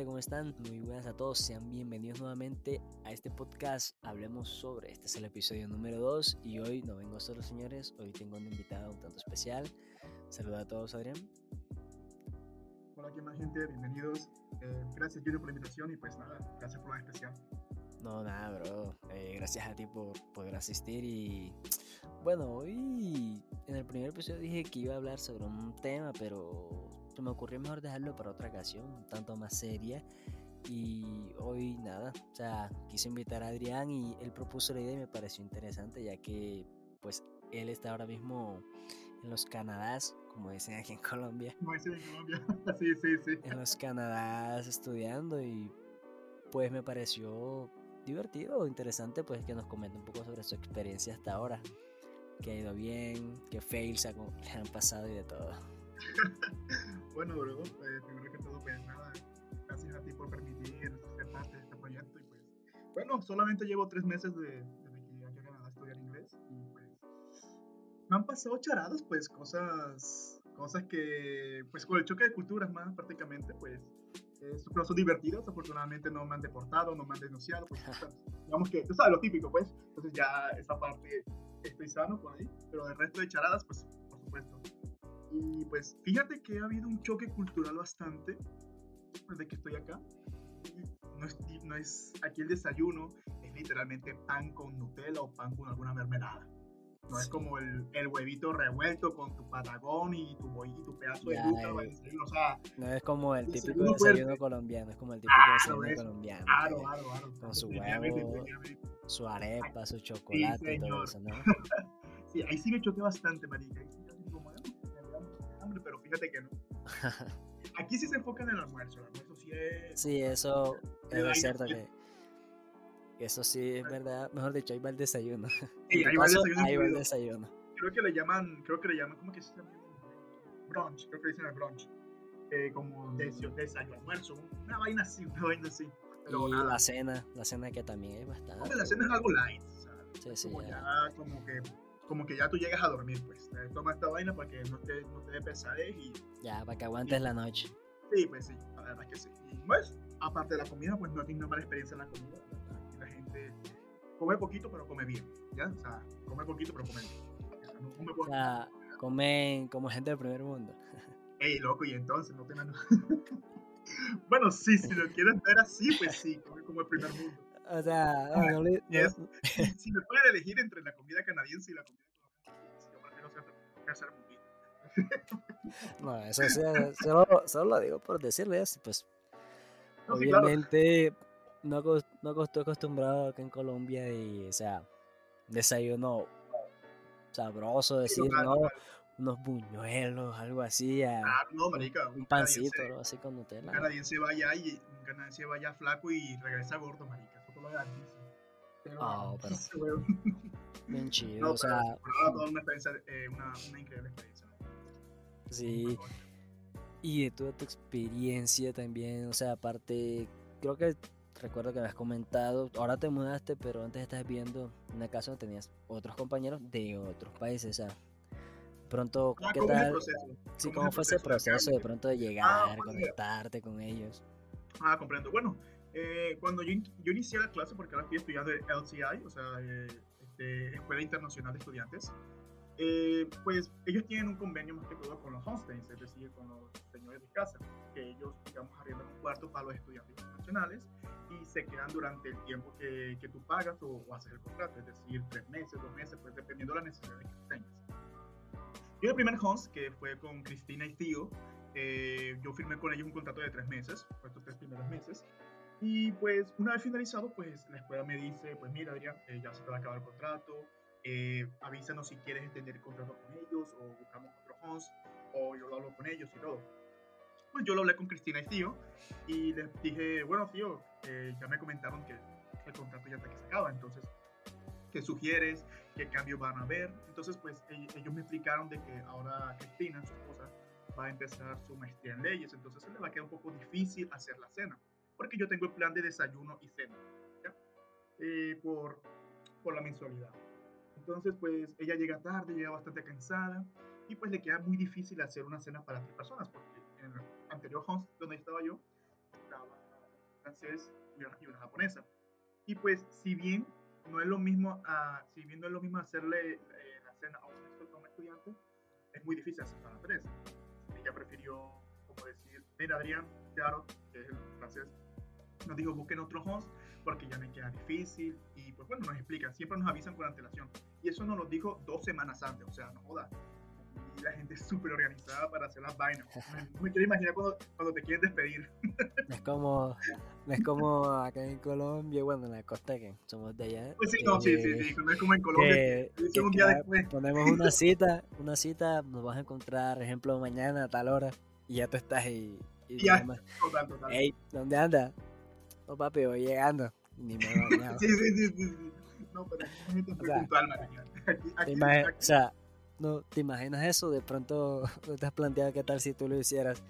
gente? ¿Cómo están? Muy buenas a todos, sean bienvenidos nuevamente a este podcast. Hablemos sobre, este es el episodio número 2 y hoy no vengo solo señores, hoy tengo un invitado un tanto especial. Saluda a todos, Adrián. Hola, ¿qué más gente? Bienvenidos. Eh, gracias Junior por la invitación y pues nada, gracias por la especial. No, nada, bro. Eh, gracias a ti por poder asistir y bueno, hoy en el primer episodio dije que iba a hablar sobre un tema, pero se me ocurrió mejor dejarlo para otra ocasión, un tanto más seria. Y hoy nada, o sea, quise invitar a Adrián y él propuso la idea y me pareció interesante, ya que pues él está ahora mismo en los Canadás, como dicen aquí en Colombia. Como dicen en Colombia, sí, sí, sí. En los Canadás estudiando y pues me pareció divertido, interesante, pues que nos comente un poco sobre su experiencia hasta ahora, que ha ido bien, que fails le han pasado y de todo. bueno, bro, eh, primero que todo, pues nada, gracias a ti por permitir ser parte de este proyecto y pues, bueno, solamente llevo tres meses de, desde que llegué a Canadá a estudiar inglés y pues me han pasado charadas, pues cosas, cosas que, pues con el choque de culturas más prácticamente, pues eh, son divertidas, afortunadamente no me han deportado, no me han denunciado, pues digamos que, tú sabes, lo típico, pues, entonces ya esa parte estoy sano por ahí, pero el resto de charadas, pues, por supuesto. Y pues fíjate que ha habido un choque cultural bastante desde que estoy acá. No es, no es, aquí el desayuno es literalmente pan con Nutella o pan con alguna mermelada. No es como el, el, huevito revuelto con tu patagón y tu bollito, tu pedazo de yuca. O sea, no es como el típico desayuno colombiano, es como el típico desayuno colombiano. Claro, claro, claro. Con su huevo, su arepa, su chocolate y todo eso, ¿no? sí, ahí sí me choqué bastante, marica. Ahí sí fíjate que no. Aquí sí se enfoca en el almuerzo, el almuerzo sí es... Sí, eso es cierto que... Eso sí es verdad, mejor dicho, ahí va el desayuno. Sí, ahí va el desayuno. Ahí va el desayuno. Creo que le llaman, creo que le llaman, ¿cómo que se llama? Brunch, creo que dicen el brunch. Eh, como desayuno, desayuno, almuerzo, una vaina así, una vaina así. Pero y la cena, la cena que también es bastante. Hombre, la cena es algo light, sea, sí, sí, como ya. ya como que como que ya tú llegas a dormir, pues. Toma esta vaina para que no te, no te dé pesadez y... Ya, para que aguantes la noche. Sí, pues sí, la verdad es que sí. Y pues, aparte de la comida, pues no tengo una mala experiencia en la comida. La gente come poquito, pero come bien, ¿ya? O sea, come poquito, pero come bien. No come o sea, comen como gente del primer mundo. Ey, loco, y entonces no tengan... bueno, sí, si lo quieres ver así, pues sí, come como el primer mundo. O sea, le, si me pueden elegir entre la comida canadiense y la comida colombiana, yo prefiero mundito. No, eso sí, solo, solo, lo digo por decirle pues no, obviamente claro. no, no estoy acostumbrado acá en Colombia y, o sea, desayuno sabroso, decir, no, unos buñuelos, algo así, a, ah, no, marica, un, un pancito, así con Nutella. Un canadiense vaya y un canadiense vaya flaco y regresa gordo, marica. Pero, oh, pero bien chido, no, o sea, toda una, experiencia, eh, una, una, increíble experiencia. Sí. Y de toda tu experiencia también, o sea, aparte, creo que recuerdo que me has comentado, ahora te mudaste, pero antes estás viendo una casa donde tenías otros compañeros de otros países, o sea, pronto, ah, ¿qué ¿cómo tal? Sí, ¿Cómo, ¿Cómo fue ese proceso de pronto de llegar, ah, conectarte con ellos? Ah, comprendo. Bueno, eh, cuando yo, yo, inicié la clase, porque ahora estoy estudiando LCI, o sea, eh, este, Escuela Internacional de Estudiantes, eh, pues ellos tienen un convenio más que todo con los homestays, es decir, con los señores de casa, que ellos, digamos, arriendan un cuarto para los estudiantes internacionales y se quedan durante el tiempo que, que tú pagas o, o, haces el contrato, es decir, tres meses, dos meses, pues dependiendo de la necesidad que tengas. Yo el primer host, que fue con Cristina y Tío, eh, yo firmé con ellos un contrato de tres meses, estos tres primeros meses, y pues una vez finalizado, pues la escuela me dice, pues mira Adrián, eh, ya se te va a acabar el contrato, eh, avísanos si quieres extender el contrato con ellos o buscamos otro host o yo lo hablo con ellos y todo. Pues yo lo hablé con Cristina y Tío y les dije, bueno Tío, eh, ya me comentaron que el contrato ya está que se acaba, entonces, ¿qué sugieres? ¿Qué cambios van a haber? Entonces, pues ellos me explicaron de que ahora Cristina, su esposa, va a empezar su maestría en leyes, entonces se le va a quedar un poco difícil hacer la cena porque yo tengo el plan de desayuno y cena, eh, por, por la mensualidad. Entonces, pues ella llega tarde, llega bastante cansada y pues le queda muy difícil hacer una cena para tres personas, porque en el anterior host donde estaba yo, estaba francés y una, y una japonesa. Y pues, si bien no es lo mismo, a, si bien no es lo mismo hacerle eh, la cena a un, a un estudiante, es muy difícil hacer para tres. Ella prefirió, como decir, mira Adrián, claro, que es el francés, nos dijo busquen otro host porque ya me queda difícil y pues bueno, nos explican, siempre nos avisan con antelación. Y eso nos lo dijo dos semanas antes, o sea, no joda. Y la gente es súper organizada para hacer las vainas. Me, me quiero imaginar cuando, cuando te quieren despedir. Es como, es como acá en Colombia, bueno, en la costa que somos de allá. Pues sí, no, sí, sí, sí, no es como en Colombia. que- que, que un día después. ponemos una cita, una cita, nos vas a encontrar, por ejemplo, mañana a tal hora, y ya tú estás y, y Ya. Total, total. hey, ¿dónde andas? No, papi, voy llegando. Ni me he bañado. Sí, sí, sí, sí, sí. No, pero aquí es muy O sea, puntual, marica. Aquí, ¿Te aquí, o sea, no, ¿te imaginas eso? De pronto ¿no te has planteado qué tal si tú lo hicieras.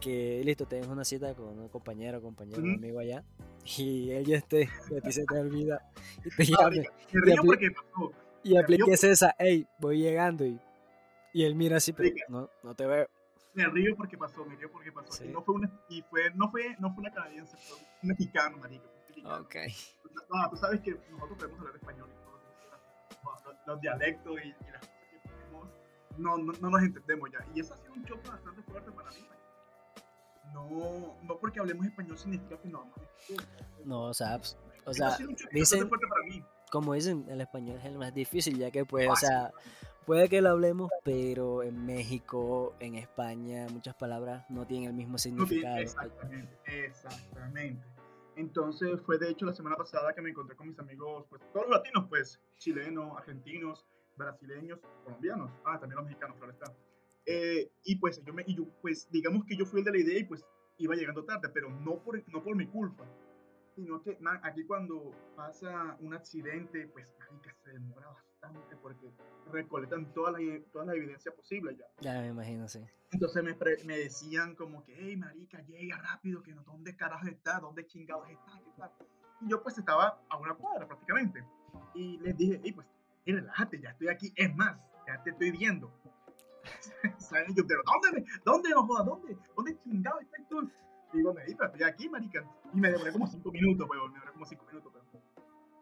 Que listo, tienes una cita con un compañero, compañero, amigo allá, y él ya esté, y a ti se te olvida, y te no, llame, marica, apli- porque pasó. y apliques esa, hey, voy llegando, y, y él mira así, pero no, no te veo. Me río porque pasó, me río porque pasó. Sí. Y no fue una, y fue, no fue, no fue una canadiense, fue un mexicano, un mexicano. Ok. No, tú sabes que nosotros podemos hablar español y todo, los, los- dialectos y, y las cosas que tenemos, no, no, no nos entendemos ya. Y eso ha sido un choque bastante fuerte para mí. No, no porque hablemos español significa que no vamos a. No, o sea, pues, o sea, dicen- como dicen, el español es el más difícil, ya que pues, o Fácil. sea, puede que lo hablemos, pero en México, en España, muchas palabras no tienen el mismo significado. exactamente, exactamente. Entonces fue de hecho la semana pasada que me encontré con mis amigos, pues todos los latinos, pues chilenos, argentinos, brasileños, colombianos, ah, también los mexicanos, claro está. Eh, y pues yo me, y yo, pues digamos que yo fui el de la idea y pues iba llegando tarde, pero no por, no por mi culpa, sino que man, aquí cuando pasa un accidente, pues marica, se demora bastante porque recolectan toda la, toda la evidencia posible ya. Ya me imagino, sí. Entonces me, me decían como que, hey, marica, llega rápido, que no, ¿dónde carajo está? ¿Dónde chingados está? ¿Qué tal? Y yo pues estaba a una cuadra prácticamente. Y les dije, hey, pues, hey, relájate, ya estoy aquí. Es más, ya te estoy viendo. ¿Saben? Y yo, pero ¿dónde? me- ¿Dónde, no jodas? ¿Dónde? ¿Dónde chingados estás tú? Y digo, hey, pero estoy aquí, marica. Y me demoré como cinco minutos, weón. Me demoré como cinco minutos, pero...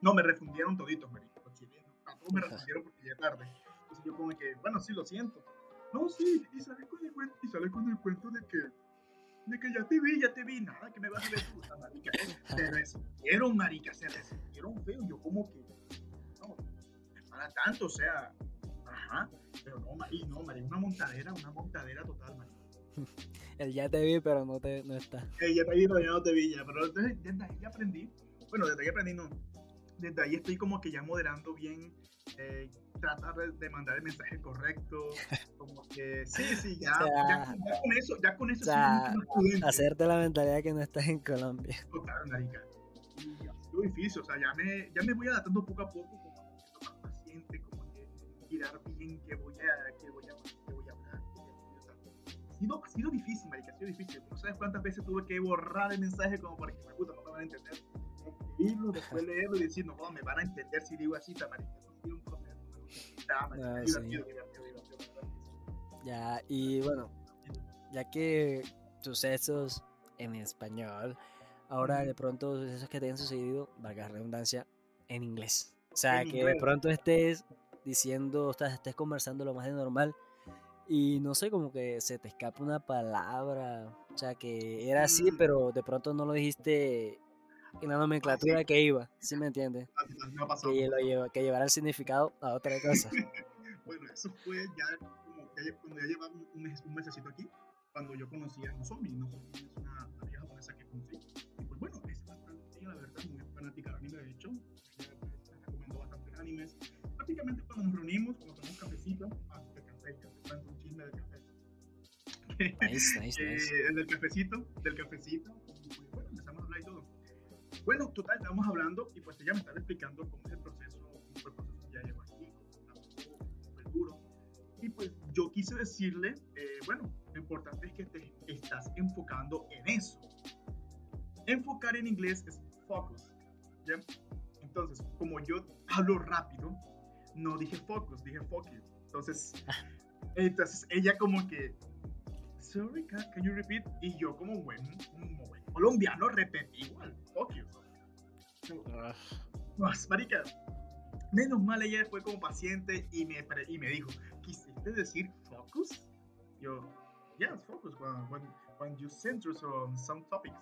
No, me refundieron toditos, marica, todos me refundieron porque llegué tarde. Entonces yo como que, bueno, sí, lo siento. No, sí, y sale con el cuento, y sale con el cuento de que, de que ya te vi, ya te vi, nada, que me vas a ver puta, marica. Se resintieron, marica, se resintieron feo. Yo como que, no, no para tanto, o sea, ajá, pero no, marica, no, marica, una montadera, una montadera total, marica. El ya te vi, pero no, te, no está. Eh, ya te vi, pero ya no te vi, ya, pero entonces, desde ahí ya aprendí, bueno, desde ahí aprendí, no, desde ahí estoy como que ya moderando bien, eh, tratar de, mandar el mensaje correcto, como que, sí, sí, ya, O sea, ya, ya con eso, ya con eso o sea. Hacerte la mentalidad que no estás en Colombia. Total, marica. Y ha sido difícil, o sea, ya me, ya me voy adaptando poco a poco, como siendo más paciente, como que mirar bien qué voy a, qué voy a, qué voy a hablar. o sea, ha sido, ha sido difícil, marica, ha sido difícil. No sabes cuántas veces tuve que borrar el mensaje como para que me puta no me van a entender. Escribirlo, después leerlo y decir, no, me van a entender si digo así, ta, marica. Eso ha sido un proceso, pero, ya, marica, Ah. Ya, y bueno, ya que sucesos en español, ahora de pronto sucesos que te han sucedido, valga redundancia, en inglés. O sea, En que de pronto estés diciendo, o sea, estés conversando lo más de normal y no sé, como que se te escapa una palabra, o sea, que era así, Mm. pero de pronto no lo dijiste en la nomenclatura que iba, ¿sí me entiendes? Pasado. Que, lo lleva, que llevara el significado a otra cosa. Bueno, eso fue ya como lle- cuando ya llevaba un, mes, un mesecito aquí, cuando yo conocí a Nozomi. Nozomi es una, una vieja japonesa que conocí. Y pues bueno, es bastante, la verdad, muy fanática del anime, de hecho. Ella pues, me recomendó bastantes animes. Prácticamente cuando nos reunimos, cuando tomamos cafecito, ah, de café, ya un chisme del café. Nice, nice, Eh, nice. el del cafecito, del cafecito, Bueno, total, estábamos hablando y pues ella me estaba explicando cómo es el proceso, cómo fue el proceso que ella llevó aquí, cómo fue duro. Y pues yo quise decirle, eh, bueno, lo importante es que te estás enfocando en eso. Enfocar en inglés es focus, ¿ya? Entonces, como yo hablo rápido, no dije focus, dije focus. Entonces, entonces ella como que, sorry, can, can you repeat? Y yo como buen, como buen colombiano repetí, Pues, marica, menos mal ella fue como paciente y me, y me dijo, ¿quisiste decir focus? Yo, yes, focus, when, when, when you center on some topics.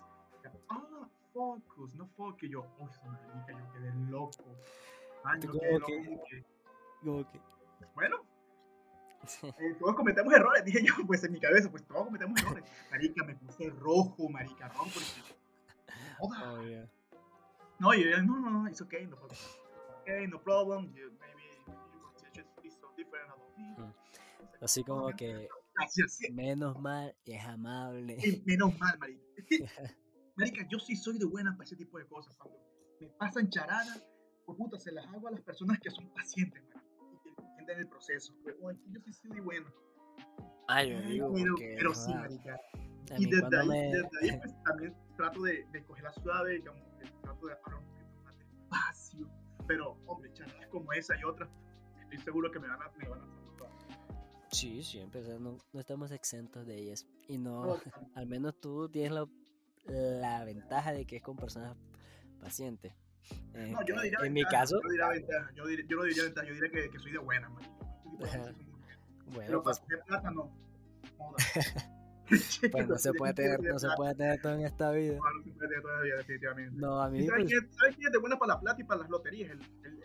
Ah, focus, no focus. Yo, uy, marica, yo quedé loco. Ay, yo quedé loco, bueno, eh, todos cometemos errores, dije yo, pues en mi cabeza, pues todos cometemos errores. Marica, me puse rojo, marica, rojo, porque... Oh, yeah. No, no, no, no, it's okay, no problem. Okay, no problem, you, maybe pronunciation is so different about me. Mm. Así como que Gracias, menos mal es amable. menos mal, marica. Marica, yo sí soy de buena para ese tipo de cosas. Cuando me pasan charadas, pues puta, se las hago a las personas que son pacientes, marica, y que entienden el proceso. Pues, yo sí soy de buena. Ay, yo digo, pero, porque, pero sí, marica. A Y desde ahí, me... desde ahí, pues también trato de, de cogerla suave, digamos, trato de hablar un poquito más despacio. Pero, hombre, charadas como esa y otras, estoy seguro que me van a, me van a. Sí, siempre, o sea, no, no estamos exentos de ellas. Y no, No, al menos tú tienes la, la ventaja de que es con personas pacientes. En, no, yo no diría en mi ventaja, caso, Yo, diría ventaja, yo, dir- yo no diría ventaja, yo diría que, que soy de buena, man. Bueno, Pero pues, plata, no. pues no se puede tener, no se puede tener todo en esta vida. No, no se puede tener todavía, definitivamente. No, a ¿Y mí, sabes pues, quién, ¿sabes quién es de buena para la plata y para las loterías? El, el,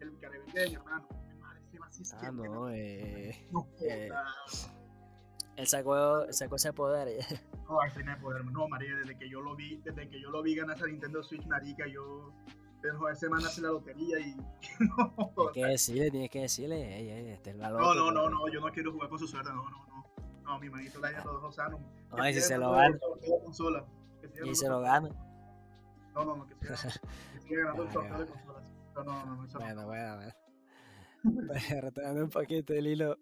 el, el mi hermano. Madre, ese man ah, no, eh, No eh, él sacó, él sacó ese poder. No, final de poder. No, María, desde que yo lo vi, desde que yo lo vi ganar esa Nintendo Switch, marica, yo pero esa semana hace la lotería y no, Tienes que decirle, tienes que decirle, ey, ey, este es el valor. no, no, no, no, yo no quiero jugar con su suerte, no, no, no. No, mi manito la haya todos los sanos. Ay, si se lo gana, consola. Y se lo gana. No, no, no, que siga, ganando el sorteo ya. de consolas. No, no, no, no, no. Bueno, bueno, bueno. Retomando un poquito el hilo,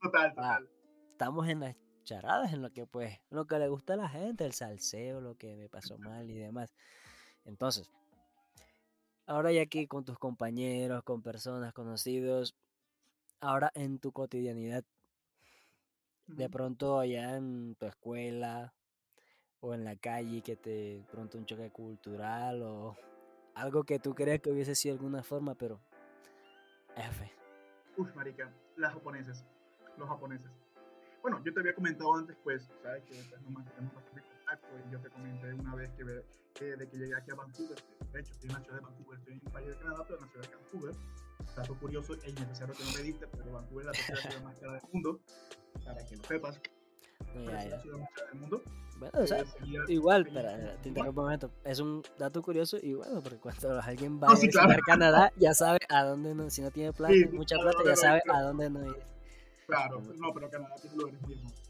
Total, Ah. total. estamos en las charadas, en lo que pues, lo que le gusta a la gente, el salseo, lo que me pasó mal y demás. Entonces, ahora ya aquí con tus compañeros, con personas conocidos, ahora en tu cotidianidad, de pronto allá en tu escuela o en la calle, que te pronto un choque cultural o algo que tú crees que hubiese sido de alguna forma, pero F. Uf, marica, las japonesas, los japoneses. Bueno, yo te había comentado antes, pues, sabes que pues, nos mantenemos bastante contacto y yo te comenté una vez que, que de que llegué aquí a Vancouver, de hecho, estoy en la ciudad de Vancouver, estoy en un país de Canadá, pero en la ciudad de Vancouver. Dato curioso e innecesario que no me diste, pero Vancouver es la tercera ciudad más cara del mundo, para que lo sepas, No, es la ciudad más cara del mundo. Bueno, o sea, Eh, igual, seguida- pero te interrumpo un momento. Es un dato curioso y bueno, porque cuando alguien va No, a sí, visitar claro. Canadá, ya sabe a dónde no, si no tiene plata, Sí, mucha a plata, ya no sabe a dónde no ir. Claro, no, pero Canadá tiene lugares muy hermosos.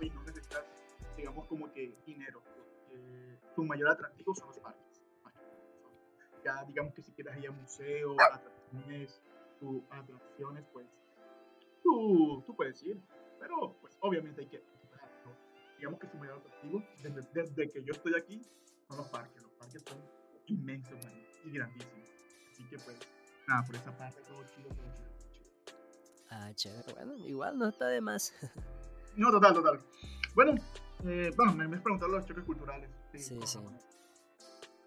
Y, no necesitas, digamos, como que dinero, porque su mayor atractivo son los parques. Ya, digamos que si quieres ir a museo, atracciones, tu- atracciones, pues tú, tú puedes ir, pero pues obviamente hay que pagarlo. Digamos que su mayor atractivo, desde, desde que yo estoy aquí, son los parques. Los parques son inmensos man, y grandísimos. Así que pues, nada, por esa parte todo chido, todo chido. todo chido. Ah, chévere. Bueno, igual no está de más. No, total, total. Bueno, eh, bueno, me, me has preguntado los choques culturales. Sí, los sí.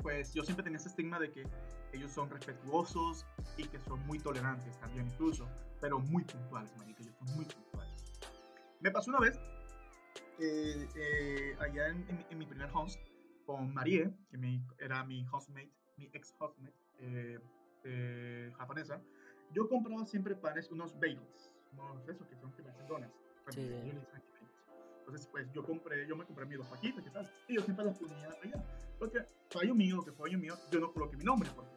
Pues yo siempre tenía ese estigma de que ellos son respetuosos y que son muy tolerantes también incluso, pero muy puntuales, marica, ellos son muy puntuales. Me pasó una vez, eh, eh, allá en, en mi- en mi primer host, con Marie, que mi- era mi hostmate, mi ex hostmate eh, eh, japonesa, yo compraba siempre panes, unos bagels, unos esos que son que parecen. Bueno, Sí. Entonces, pues yo compré, yo me compré mis dos paquitas, ¿qué tal? Y yo siempre las ponía allá. Porque fallo mío, que fallo mío, yo no coloqué mi nombre, porque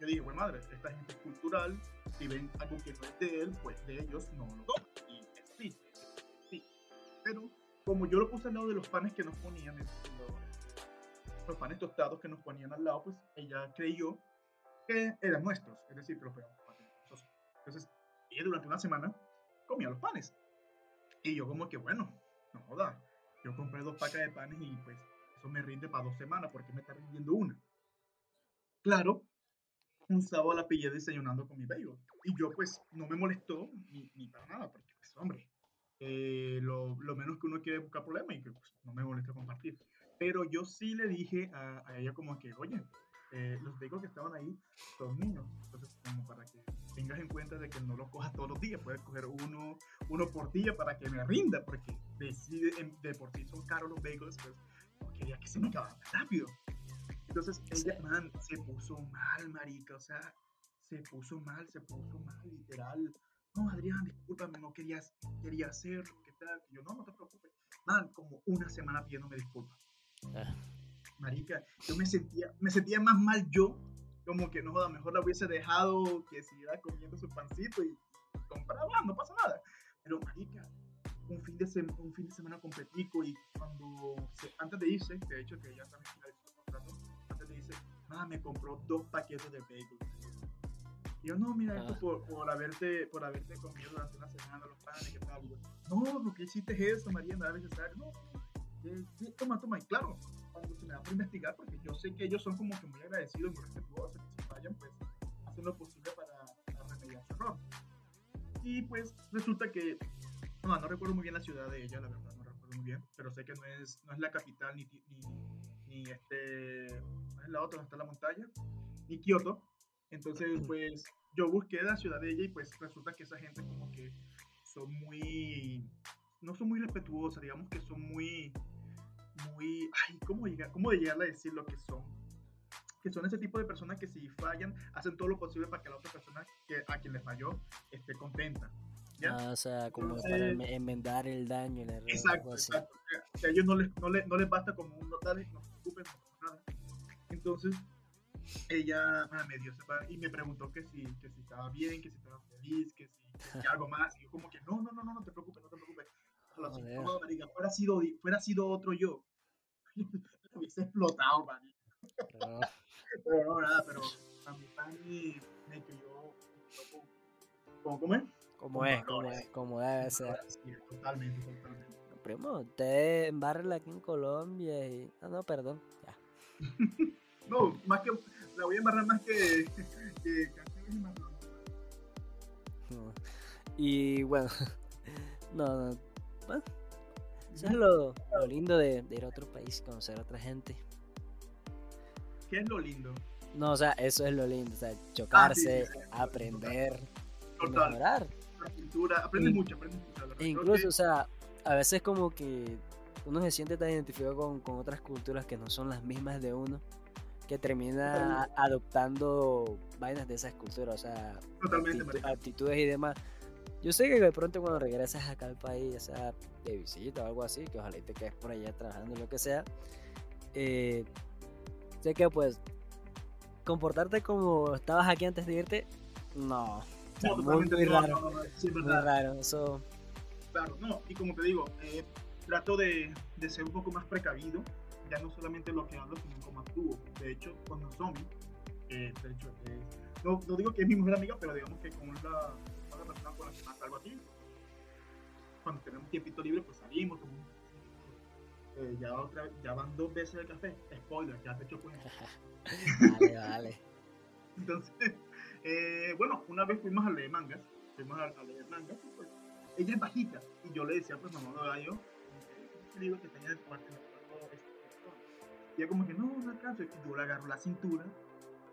yo dije, bueno, madre, esta gente es cultural, si ven algo que no es de él, pues de ellos no lo toman. Y así, sí. Pero como yo lo puse al lado de los panes que nos ponían, los, panes tostados que nos ponían al lado, pues ella creyó que eran nuestros, es decir, que los comer nosotros. Entonces, ella durante una semana comía los panes. Y yo como que, bueno, no joda, yo compré dos pacas de panes y pues eso me rinde para dos semanas, porque me está rindiendo una. Claro, un sábado la pillé desayunando con mi bagel. Y yo pues no me molestó ni, ni para nada, porque pues hombre, eh, lo, lo menos que uno quiere buscar problemas y que pues, no me molesta compartir. Pero yo sí le dije a, a ella como que, oye, eh, los vehículos que estaban ahí son niños. Entonces, como para que tengas en cuenta de que no los cojas todos los días, puedes coger uno, uno por día para que me rinda, porque decide, de por sí son caros los vehículos, pues quería que se me acabaran rápido. Entonces ella, man, se puso mal, marica, o sea, se puso mal, se puso mal, literal. No, Adrián, discúlpame, no quería, quería hacerlo, ¿qué tal? yo, no, no te preocupes. Man, como una semana pidiéndome disculpas. Ah. Marica, yo me sentía, me sentía más mal yo, como que no joda, mejor la hubiese dejado que siguiera comiendo su pancito y compraba, no pasa nada. Pero, marica, un fin de, semana un fin de semana completico y cuando, antes de irse, de hecho que ya también finalizó el contrato, antes de irse, nada, me compró dos paquetes de bagels. Y yo, no, mira, esto ah. por, por, haberte, por haberte comido durante una semana los panes, ¿qué tal? Y yo, no, ¿por qué hiciste eso, María? Nada necesario. No, toma, toma. Y claro, cuando se me da por investigar, porque yo sé que ellos son como que muy agradecidos, muy respetuosos, que si fallan, pues hacen lo posible para, para remediar su error. Y pues resulta que no, no recuerdo muy bien la ciudad de ella, la verdad, no recuerdo muy bien, pero sé que no es, no es la capital, ni, ni, ni este, no es la otra, donde está la montaña, ni Kioto. Entonces, pues, yo busqué la ciudad de ella y pues resulta que esa gente como que son muy, no son muy respetuosas, digamos que son muy, muy, ay, ¿cómo, llegar, cómo llegarle a decir lo que son? que son ese tipo de personas que si fallan, hacen todo lo posible para que la otra persona que, a quien le falló esté contenta. Ah, o sea, como para enmendar el daño, el error. Exacto, exacto. a ellos no les, no, les, no les basta como un notar, no se preocupen, no nada. Entonces, ella ah, me dio y me preguntó que si, que si estaba bien, que si estaba feliz, que si que algo más. Y yo como que, no, no, no, no, no te preocupes, no te preocupes. no, marica, fuera sido, fuera sido otro yo, hubiese explotado, marica. pero no, nada, pero a mi pani me crió, ¿cómo, cómo es? Como es, como es, como debe ser. totalmente, totalmente. Primo, usted embarrela aquí en Colombia y. Ah, no, perdón. Ya. no, más que. La voy a embarrar más que. que, Y bueno. No, no. Bueno, eso es lo, lo lindo de, de, ir a otro país, conocer a otra gente. ¿Qué es lo lindo? No, o sea, eso es lo lindo, o sea, chocarse, ah, aprender, total. mejorar aprende mucho, aprende mucho. incluso, o sea, a veces como que uno se siente tan identificado con, con, otras culturas que no son las mismas de uno, que termina adoptando vainas de esas culturas, o sea, actitudes y demás. Yo sé que de pronto cuando regresas acá al país, ya sea de visita o algo así, que ojalá te quedes por allá trabajando, lo que sea, eh, sé que pues comportarte como estabas aquí antes de irte, no, muy, raro. muy raro, eso. Claro, no, y como te digo, eh, trato de, de, ser un poco más precavido, ya no solamente lo que hablo, sino como actúo. De hecho, cuando zombie, eh, de hecho, eh, no, no, digo que es mi mejor amiga, pero digamos que con la, la persona con la que más salgo aquí, cuando tenemos tiempito libre, pues salimos, eh, ya, otra, ya van dos veces el café. Spoiler, ya te hecho cuenta. vale, vale. Entonces, eh, bueno, una vez fuimos a leer mangas, fuimos a, leer mangas, pues, ella es bajita, y yo le decía, pues no, no lo yo, un libro que tenía de y ella como que no, no alcanzo, y yo le agarro la cintura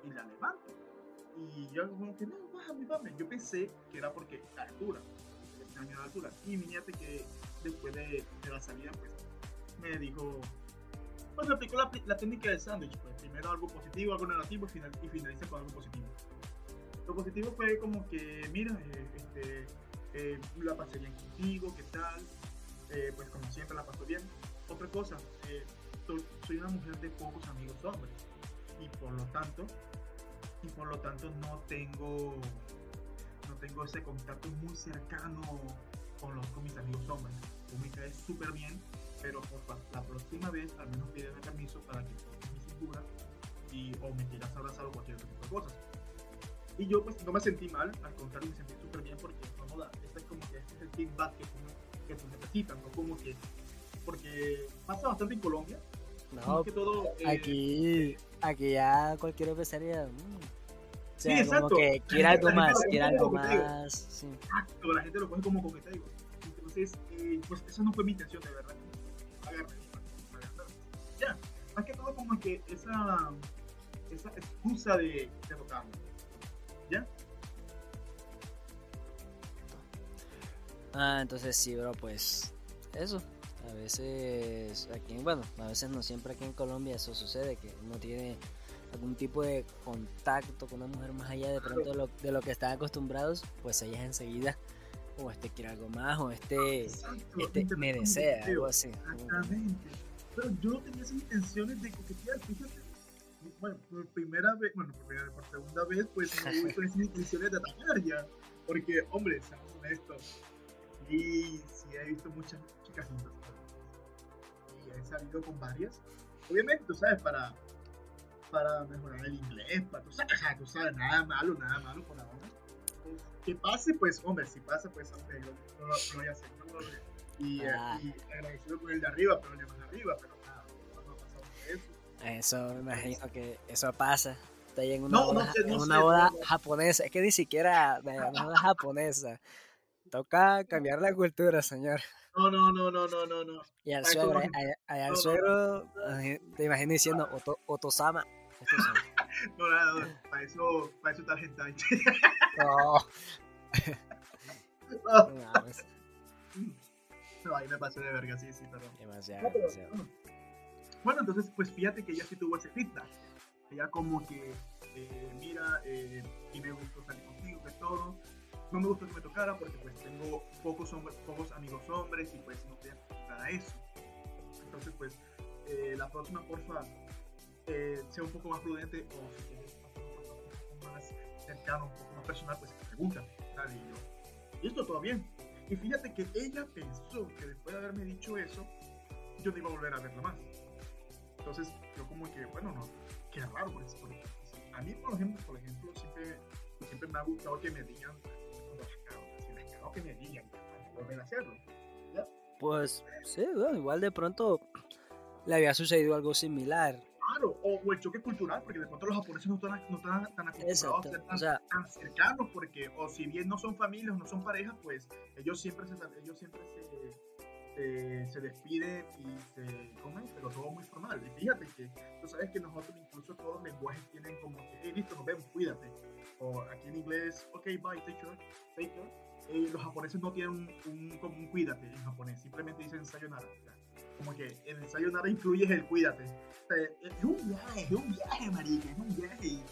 y la levanto. Y yo como que no, bájame, bájame. Yo pensé que era porque la altura, altura. Y niñate que después de, de, la salida, pues me dijo, pues aplicó la, la técnica del sándwich, pues primero algo positivo, algo negativo y finaliza con algo positivo. Lo positivo fue como que, mira, eh, este, eh, la pasé bien contigo, ¿qué tal? Eh, pues como siempre la paso bien. Otra cosa, soy, una mujer de pocos amigos hombres y por lo tanto, y por lo tanto no tengo, no tengo ese contacto muy cercano con, los, con mis amigos hombres. Tú me caes súper bien, pero por la próxima vez al menos pídeme permiso para que toques mi cintura y o me quieras abrazar o cualquier tipo de cosas. Y yo pues no me sentí mal, al contrario me sentí súper bien porque no moda, este es como que este es el feedback que que tú necesitas, ¿no? Como que, porque pasa bastante en Colombia. No, que todo, eh, aquí, aquí ya cualquier empresaria... Mm, o sea, sí, exacto. como que quiere algo más, quiere algo más. Sí. Exacto, la gente lo coge como digo Entonces, eh, pues esa no fue mi intención, de verdad. Agarré, ya. que esa, esa excusa de. ¿Ya? Ah, entonces sí, bro, pues eso. A veces aquí, bueno, a veces no siempre aquí en Colombia eso sucede, que uno tiene algún tipo de contacto con una mujer más allá de pronto de lo, de lo que están acostumbrados, pues ellas enseguida, o este quiere algo más, o este, Exacto, este me desea, algo así. Exactamente. Pero yo no tenía esas intenciones de coquetear, fíjate. Bueno, por primera vez, bueno, por, primera, por segunda vez, pues no con esas intenciones de atacar ya. Porque, hombre, seamos honestos, sí, sí he visto muchas chicas lindas. Y he salido con varias. Obviamente, tú sabes, para, para mejorar el inglés, para, tú sabes, tú sabes, nada malo, nada malo por ahora. Pues, que pase, pues, hombre, si pasa, pues, hombre, yo no, lo- no voy a hacer. no lo- y, eh, Ah. y agradecido con el de arriba, pero el de más arriba, pero nada, no, no ha pasado por eso. Eso me imagino que eso pasa. Está en una No, no boda, sé, no en sé, una no, boda no. japonesa. Es que ni siquiera de una boda japonesa. Toca cambiar la cultura, señor. No, no, no, no, no, no, no. Y al suegro, ¿cómo eh, allá, allá No, no, suegro, eh, te imagino diciendo Oto- Otosama. Otosama. No, nada, no, para eso, para eso está hentai. No, No, no, mames. no, ahí me pasé de verga, sí, sí, perdón. demasiado, No, pero, demasiado. bueno. Bueno, entonces, pues fíjate que ella sí tuvo ese feedback. Ella como que, eh, mira, eh, y me gustó salir contigo, que todo. No me gustó que me tocara porque pues tengo pocos hombres, pocos amigos hombres y pues no acostumbrada a eso. Entonces, pues, eh, la próxima, porfa, eh, sea un poco más prudente o si quieres un poco más cercano, un poco más personal, pues pregunta. Tal, y yo, listo, todo bien. Y fíjate que ella pensó que después de haberme dicho eso, yo no iba a volver a verla más. Entonces, yo como que, bueno, no, qué raro, pues, porque a mí, por ejemplo, por ejemplo siempre, siempre me ha gustado que me digan cuando las cago, si las cago, que me digan, para volver a hacerlo. Pues sí, bueno, igual de pronto le había sucedido algo similar. Claro, o, o el choque cultural, porque de pronto los japoneses no están, no están tan acostumbrados Exacto. a ser tan, O sea, tan cercanos, porque, o si bien no son familias, no son parejas, pues ellos siempre se, ellos siempre se, se, se despiden y se comen, pero todo muy formal. Y fíjate que tú sabes que nosotros incluso todos los lenguajes tienen como que, hey, listo, nos vemos, cuídate. O aquí en inglés, ok, bye, take care, take care. Eh, los japoneses no tienen un, un, un cuídate en japonés, simplemente dicen sayonara. Sea, como que en el sayonara incluyes el cuídate. O sea, es un viaje, es un viaje, marica, es un viaje. Y,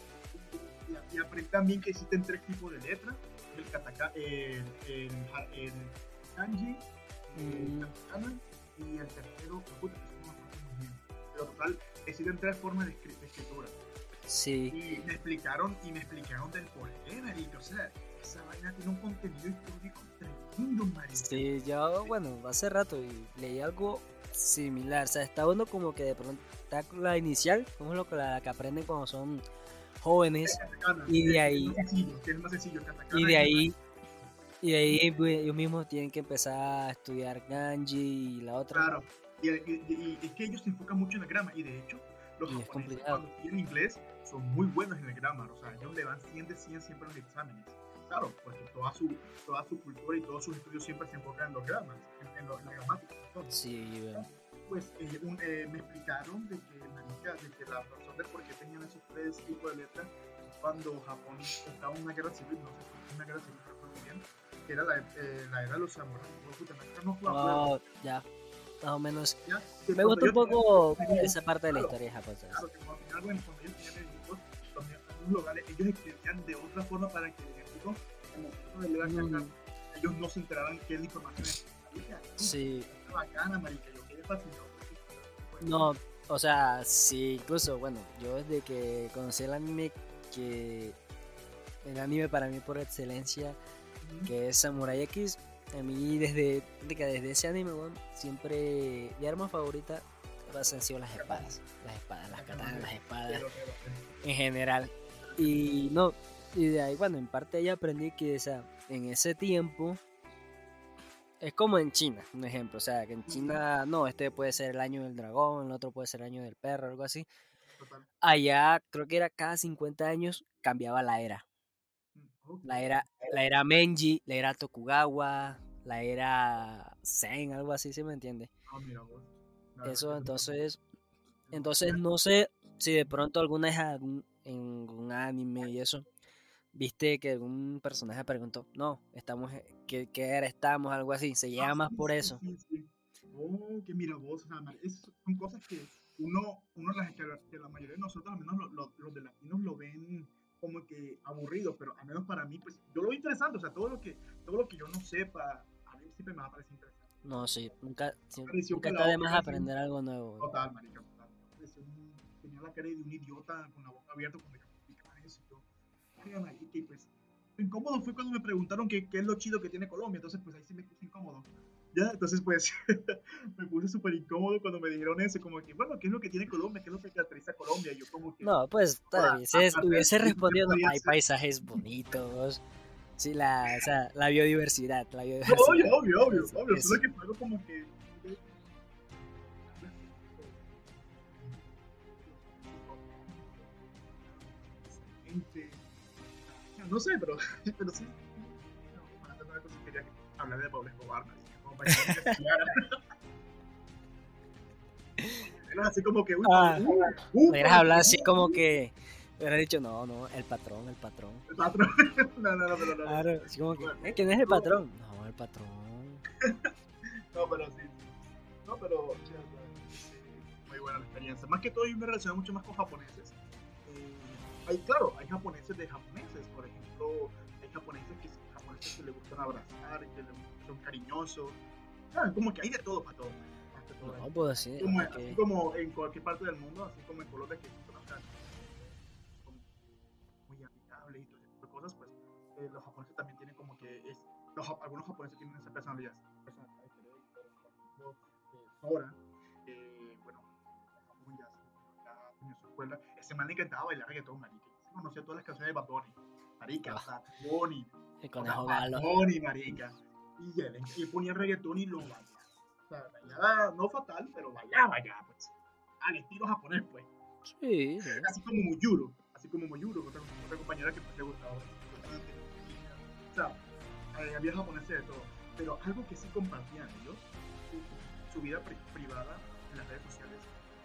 y, y aprendí también que existen tres tipos de letras. El kataka, el, el, el kanji, Mm. y el tercero, puta, muy bien. Pero total, existen tres formas de, de escritura. sí. Y me explicaron, y me explicaron del por qué, marica. O sea, esa vaina tiene un contenido histórico tremendo, marica. Sí, yo, bueno, hace rato y leí algo similar. O sea, está bueno como que de pronto está la inicial, como lo que, la que aprenden cuando son jóvenes. Katakana, Y de es ahí- más sencillo, que es más sencillo, katakana Y de ahí, y ahí pues, ellos mismos tienen que empezar a estudiar kanji y la otra. Claro, y, y- y- y es que ellos se enfocan mucho en el grama y de hecho los japoneses cuando estudian inglés son muy buenos en el grammar, o sea, ellos le dan 100 de 100 siempre en los exámenes. Claro, porque toda su, toda su cultura y todos sus estudios siempre se enfocan en los grammars, en, en, lo- en la gramática. Sí, bueno. pues eh, un- eh, me explicaron de que, marica, de que la razón de por qué tenían esos tres tipos de letras cuando Japón estaba en una guerra civil, no sé si una guerra civil, recuerdo bien, que era la, eh, la era de los samuráis. No, Oh, ya, más o menos. ya, Me gusta un poco tenían- esa parte de la claro, historia japonesa. Claro, que cuando algo en- cuando ellos tenían enemigos, cuando en algunos lugares ellos escribían de otra forma para que el enemigo, en el momento de leer Mm. carta, ellos no se enteraran la información marica, Sí, está bacana, marica, yo quedé fascinado. No, o sea, sí, incluso, bueno, yo desde que conocí el anime, que el anime para mí por excelencia, que es Samurai X, a mí desde, desde ese anime, weón, siempre mi arma favorita han sido las espadas, las espadas, las katanas, las espadas. en general. Y no, y de ahí, bueno, en parte ahí aprendí que o sea, en ese tiempo es como en China, un ejemplo. O sea, que en China, no, este puede ser el año del dragón, el otro puede ser el año del perro, algo así. Allá creo que era cada 50 años cambiaba la era. La era, la era Menji, la era Tokugawa, la era Zen, algo así, ¿sí me entiende? Ah, mira Eso entonces, no entonces no sé, si de pronto alguna vez algún- en un anime y eso, viste que algún personaje preguntó, no, estamos, eh, ¿qué, qué era? Estamos, algo así, se Ah, llama más sí, por sí, eso. sí. Oh, que mira vos, o sea, son cosas que uno, uno las, que, la- que la mayoría de nosotros, al menos lo- lo- los de latinos, lo ven como que aburrido, pero al menos para mí, pues yo lo veo interesante, o sea, todo lo que, todo lo que yo no sepa, a mí siempre me va a parecer interesante. No, sí, nunca, sí, nunca está de más aprender algo nuevo. Total, marica, total. Un- tenía la cara de un idiota con la boca abierta cuando yo explicaba eso. y Yo, "Oiga, marica", y pues, incómodo fue cuando me preguntaron qué, qué es lo chido que tiene Colombia, entonces pues ahí sí me puse incómodo. Ya, entonces pues me puse súper incómodo cuando me dijeron eso, como que, bueno, ¿qué es lo que tiene Colombia? ¿Qué es lo que caracteriza a Colombia? Y yo como que, No, pues tal vez es- aparte de hubiese eso, ¿qué respondido, no, podría hay paisajes bonitos, sí, la, o sea, la biodiversidad, la No, biodiversidad. obvio, obvio, obvio, obvio, solo que fue algo como que... No sé, pero, pero sí. No, para hacer una cosa quería hablar de Pablo Escobar, ¿no? Para que. Era así como que, uy, Ah, uh, uh, hablado así como que, hubieras dicho, no, no, el patrón, el patrón. El patrón. No, no, no, pero no. Claro, así como que, "Eh, ¿quién es el patrón? No, el patrón. No, pero sí. No, pero sí, muy buena la experiencia. Más que todo yo me relaciono mucho más con japoneses. Eh, hay, claro, hay japoneses de japoneses. Por ejemplo, hay japoneses que, japoneses que le gustan abrazar, que le- son cariñosos. Ah, como que hay de todo para todo. No, pues sí, como, porque- así como en cualquier parte del mundo, así como en Colombia, que son como muy amigables y todo ese tipo de cosas, pues eh, los japoneses también tienen como que es, los, algunos japoneses tienen esa personalidad. por ejemplo, eh, bueno, en ya, tenía su escuela, ese man le encantaba bailar reggaetón, marica, se conocía todas las canciones de Bad Bunny, marica, Ah. Bad Bunny, el conejo Bad. Bunny, marica, y ponía reggaetón y lo bailaba, o sea, bailaba, no fatal, pero bailaba ya, pues, al estilo japonés, pues. Sí, sí. así como Muyuro, así como Muyuro, otra, otra compañera que pues, le gustaba. O sea, eh, había japoneses de todo, pero algo que sí compartían ellos, su, su vida pri- privada en las redes sociales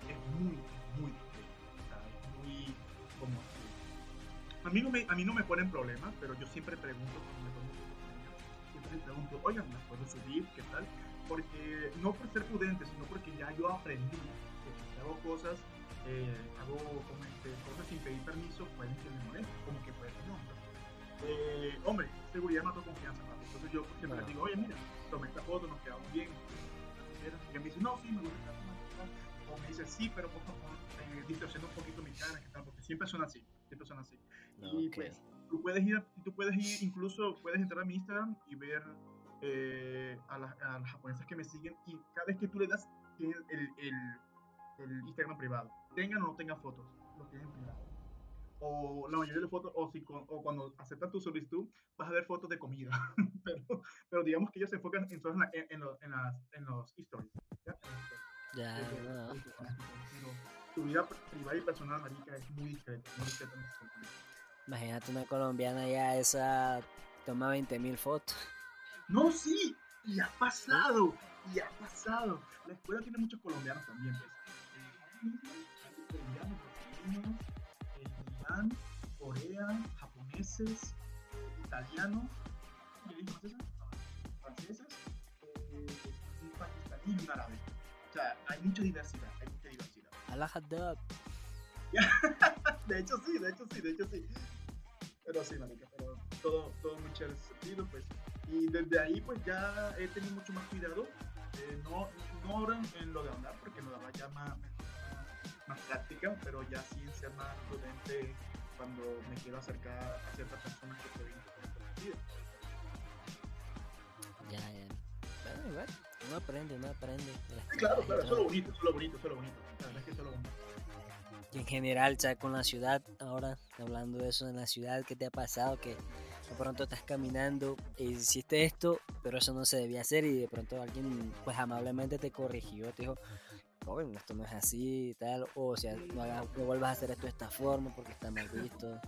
es muy, muy, o sea, es muy como a mí no me, a mí no me ponen problemas, pero yo siempre pregunto cuando me les pregunto, oigan, ¿las puedo subir? ¿Qué tal? Porque no por ser prudente, sino porque ya yo aprendí que si hago cosas eh, hago como este, cosas sin pedir permiso, pueden que me molesten, como que puede que no. Eh, hombre, seguridad mató confianza, papi. Entonces yo Claro. les digo, oye, mira, tomé esta foto, nos quedamos bien. Y me dice, no, sí, me gusta esta O me dice, sí, pero por favor, eh, distorsiona un poquito mi cara, que tal, porque siempre son así, siempre son así. Y Ok. pues, tú puedes ir, tú puedes ir, incluso puedes entrar a mi Instagram y ver eh, a, las, a las japonesas que me siguen y cada vez que tú le das, tienen el, el, el Instagram privado. Tengan o no tengan fotos, lo tienen privado. O la mayoría de fotos, o, si con- o cuando aceptan tu solicitud, vas a ver fotos de comida. pero, pero digamos que ellos se enfocan en, en, la- en, en los, en, las, en los stories. ¿ya? Los. Ya, no. pero tu vida privada y personal, marica, es muy discreta, muy discreta ese sentido. Imagínate una colombiana ya esa toma 20 mil fotos. No, sí, y ha pasado, y ha pasado. La escuela tiene muchos colombianos también, pues. Eh, colombianos, eh, Irán, Corea, japoneses, italianos, ¿qué dije franceses? Un pakistaní y un árabe. O sea, hay mucha diversidad, hay mucha diversidad. Allah. De hecho sí, de hecho sí, de hecho sí. Pero sí, marica, pero todo, todo muy chévere ese sentido, pues. Y desde ahí, pues ya he tenido mucho más cuidado. eh, no, no ahora en, lo de hablar, porque lo de hablar ya más, más práctica, pero ya sí en ser más prudente cuando me quiero acercar a ciertas personas que se ven comprometidas. Ya, ya. Bueno, igual, uno aprende, uno aprende. de Sí, claro, claro, eso es lo bonito, eso es lo bonito, eso es lo bonito. La verdad es que eso es lo bonito. En general, ya con la ciudad, ahora hablando de eso en la ciudad, ¿qué te ha pasado? Que de pronto estás caminando y hiciste esto, pero eso no se debía hacer y de pronto alguien pues amablemente te corrigió, te dijo, joven, esto no es así y tal, o sea, no, hagas- no vuelvas a hacer esto de esta forma porque está mal visto.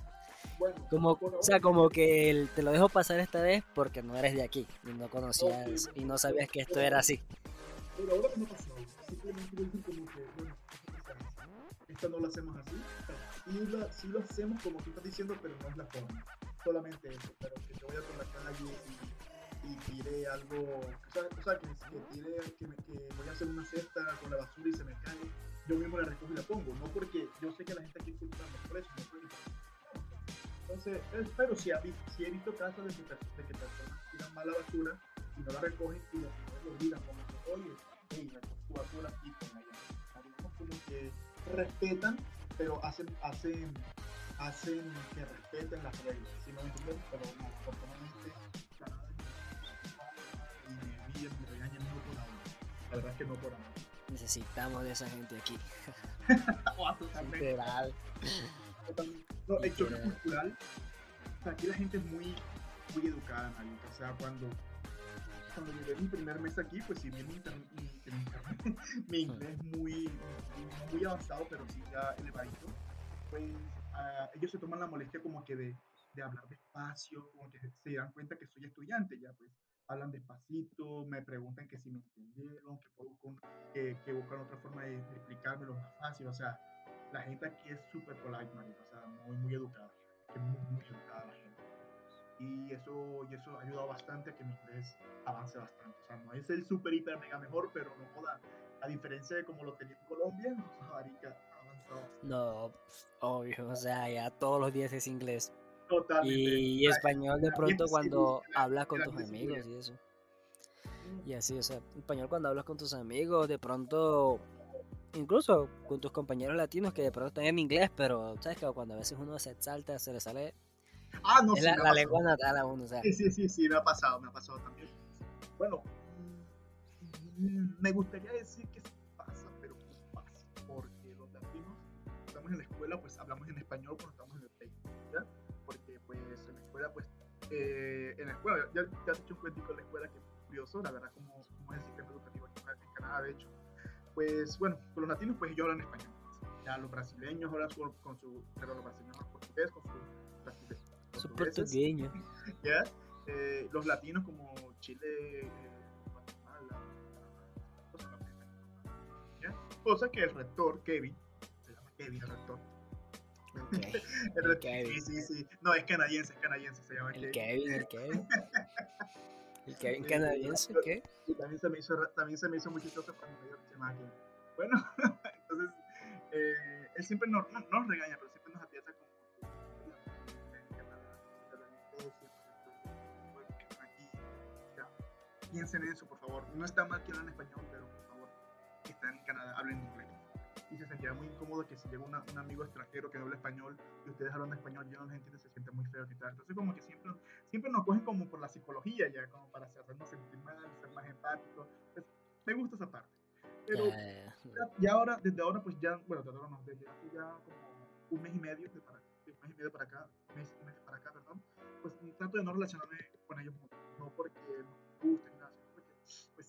Bueno, Como, por o sea, como que el- te lo dejo pasar esta vez porque no eres de aquí y no conocías y no bueno, sabías que esto bueno. era así. Pero ahora que no pasó, simplemente como que, eso no lo hacemos así. Sí lo, sí lo hacemos como tú estás diciendo, pero no es la forma. Solamente eso, pero que yo vaya por la calle y, y tire algo, o sea, o sea que, que, tire, que, me, que voy a hacer una cesta con la basura y se me cae, yo mismo la recojo y la pongo. No porque yo sé que la gente aquí es culpable por eso, no porque entonces, pero sí, sí, he visto casos de que, de que personas tiran mala basura y no la recogen y los lo olvidan como que, oye, hey, tu basura aquí con ella. Algunos como que respetan, pero hacen, hacen, hacen que respeten las reglas, ¿sí me entiendes? Pero no, afortunadamente, y me envían, me regañan no por ahora. La verdad es que no por ahora. Necesitamos de esa gente aquí. Literal. No, el choque cultural, o sea, aquí la gente es muy, muy educada, marica. O sea, cuando, cuando llegué mi primer mes aquí, pues si bien mi, mi, mi inglés es muy, muy avanzado, pero sí ya elevadito, pues uh, ellos se toman la molestia como que de, de hablar despacio, como que se dan cuenta que soy estudiante ya, pues hablan despacito, me preguntan que si me entendieron, que, puedo, que, que buscan otra forma de, de explicármelo más fácil, o sea, la gente aquí es súper polite, o sea, muy, muy educada, es muy, muy educada. Y eso, y eso ha ayudado bastante a que mi inglés avance bastante. O sea, no es el súper, hiper, mega mejor, pero no joda. A diferencia de como lo tenía en Colombia, ha avanzado. No, obvio, o sea, ya todos los días es inglés. Totalmente. Y, y español de pronto cuando hablas con tus amigos y eso. Y así, o sea, español cuando hablas con tus amigos, de pronto incluso con tus compañeros latinos que de pronto están en inglés, pero sabes que cuando a veces uno se exalta, se le sale ah, no, es la, la lengua natal a uno. O sea. Sí, sí, sí, sí, me ha pasado, me ha pasado también. Bueno, me gustaría decir que sí pasa, pero pasa, porque los latinos estamos en la escuela, pues hablamos en español cuando estamos en el país, ¿ya? Porque pues en la escuela, pues, eh, en la escuela, ya, ya has hecho un cuento en la escuela que es curioso, la verdad, como, como es el sistema educativo aquí en Canadá, de hecho pues bueno, con los latinos pues ellos hablan español. Ya los brasileños hablan con, con su, pero los brasileños hablan portugués con su Su portugueño. ¿Ya? Eh, los latinos como Chile, eh, Guatemala, ¿ya? Cosa que el rector, Kevin, se llama Kevin el rector. Okay. el rector Kevin. Sí, sí, sí. No, es canadiense, es canadiense, se llama el Kevin. Kevin. El Kevin, el Kevin canadiense, ¿qué? Y también se me hizo, también se me hizo muy chistoso cuando me dio que se llama Kevin. Bueno, entonces, eh, él siempre nos, no, nos regaña, pero piensen en eso, por favor. No está mal que hablen español, pero por favor, que están en Canadá, hablen inglés. Y se sentía muy incómodo que si llega una, un amigo extranjero que no habla español y ustedes hablan español, yo no les entiendo, se siente muy feo y tal. Entonces, como que siempre, siempre nos cogen como por la psicología, ya, como para hacernos sentir mal, ser más empáticos. Pues, me gusta esa parte. Pero ya, ya ahora, desde ahora, pues ya, bueno, desde ahora no, desde hace ya como un mes y medio, de para, de un mes y medio para acá, mes medio para acá, perdón, pues trato de no relacionarme con ellos mucho, no porque me guste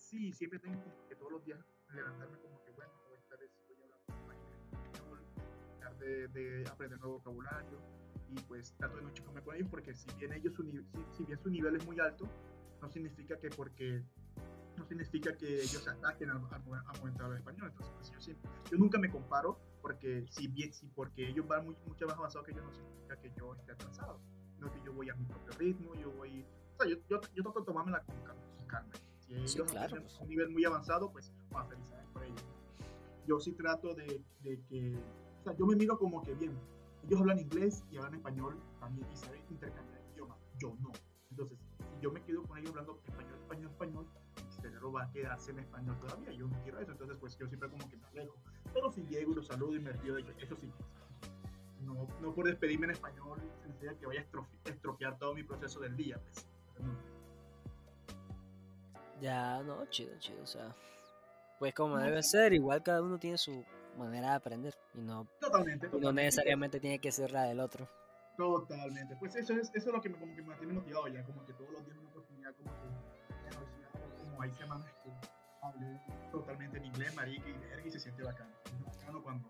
sí, siempre tengo como que todos los días levantarme como que, bueno, esta vez voy a hablar más español, tratar de, de aprender nuevo vocabulario, y pues trato de no chocarme con ellos porque si bien ellos, su, si, si bien su nivel es muy alto, no significa que porque no significa que ellos se ataquen al momento de hablar español. Entonces, pues, yo, siempre- yo nunca me comparo porque si bien, si porque ellos van muy, mucho más avanzados que yo, no significa que yo esté atrasado. No que yo voy a mi propio ritmo, yo voy... O sea, yo, yo, yo trato de tomármela con calma. Si ellos Sí, claro, tienen un nivel muy avanzado, pues, más felicidades por ellos. Yo sí trato de, de que... O sea, yo me miro como que bien. Ellos hablan inglés y hablan español también y saben intercambiar idiomas. Yo no. Entonces, si yo me quedo con ellos hablando español, español, español, mi cerebro va a quedarse en español todavía. Yo no quiero eso. Entonces, pues yo siempre como que me alejo. Pero si llego y los saludo y me río de ellos, eso sí. No, no por despedirme en español significa que vaya a estrofe- estropear todo mi proceso del día. Pues. No. Ya, no, chido, chido, o sea. Pues como debe ser, igual cada uno tiene su manera de aprender y no, Totalmente. y no necesariamente tiene que ser la del otro. Totalmente. Pues eso es, eso es lo que me, como que me mantiene motivado ya, como que todos los días una oportunidad, como que como hay semanas que hablé totalmente en inglés, marica, y verga, y se siente bacano. Es bacano cuando...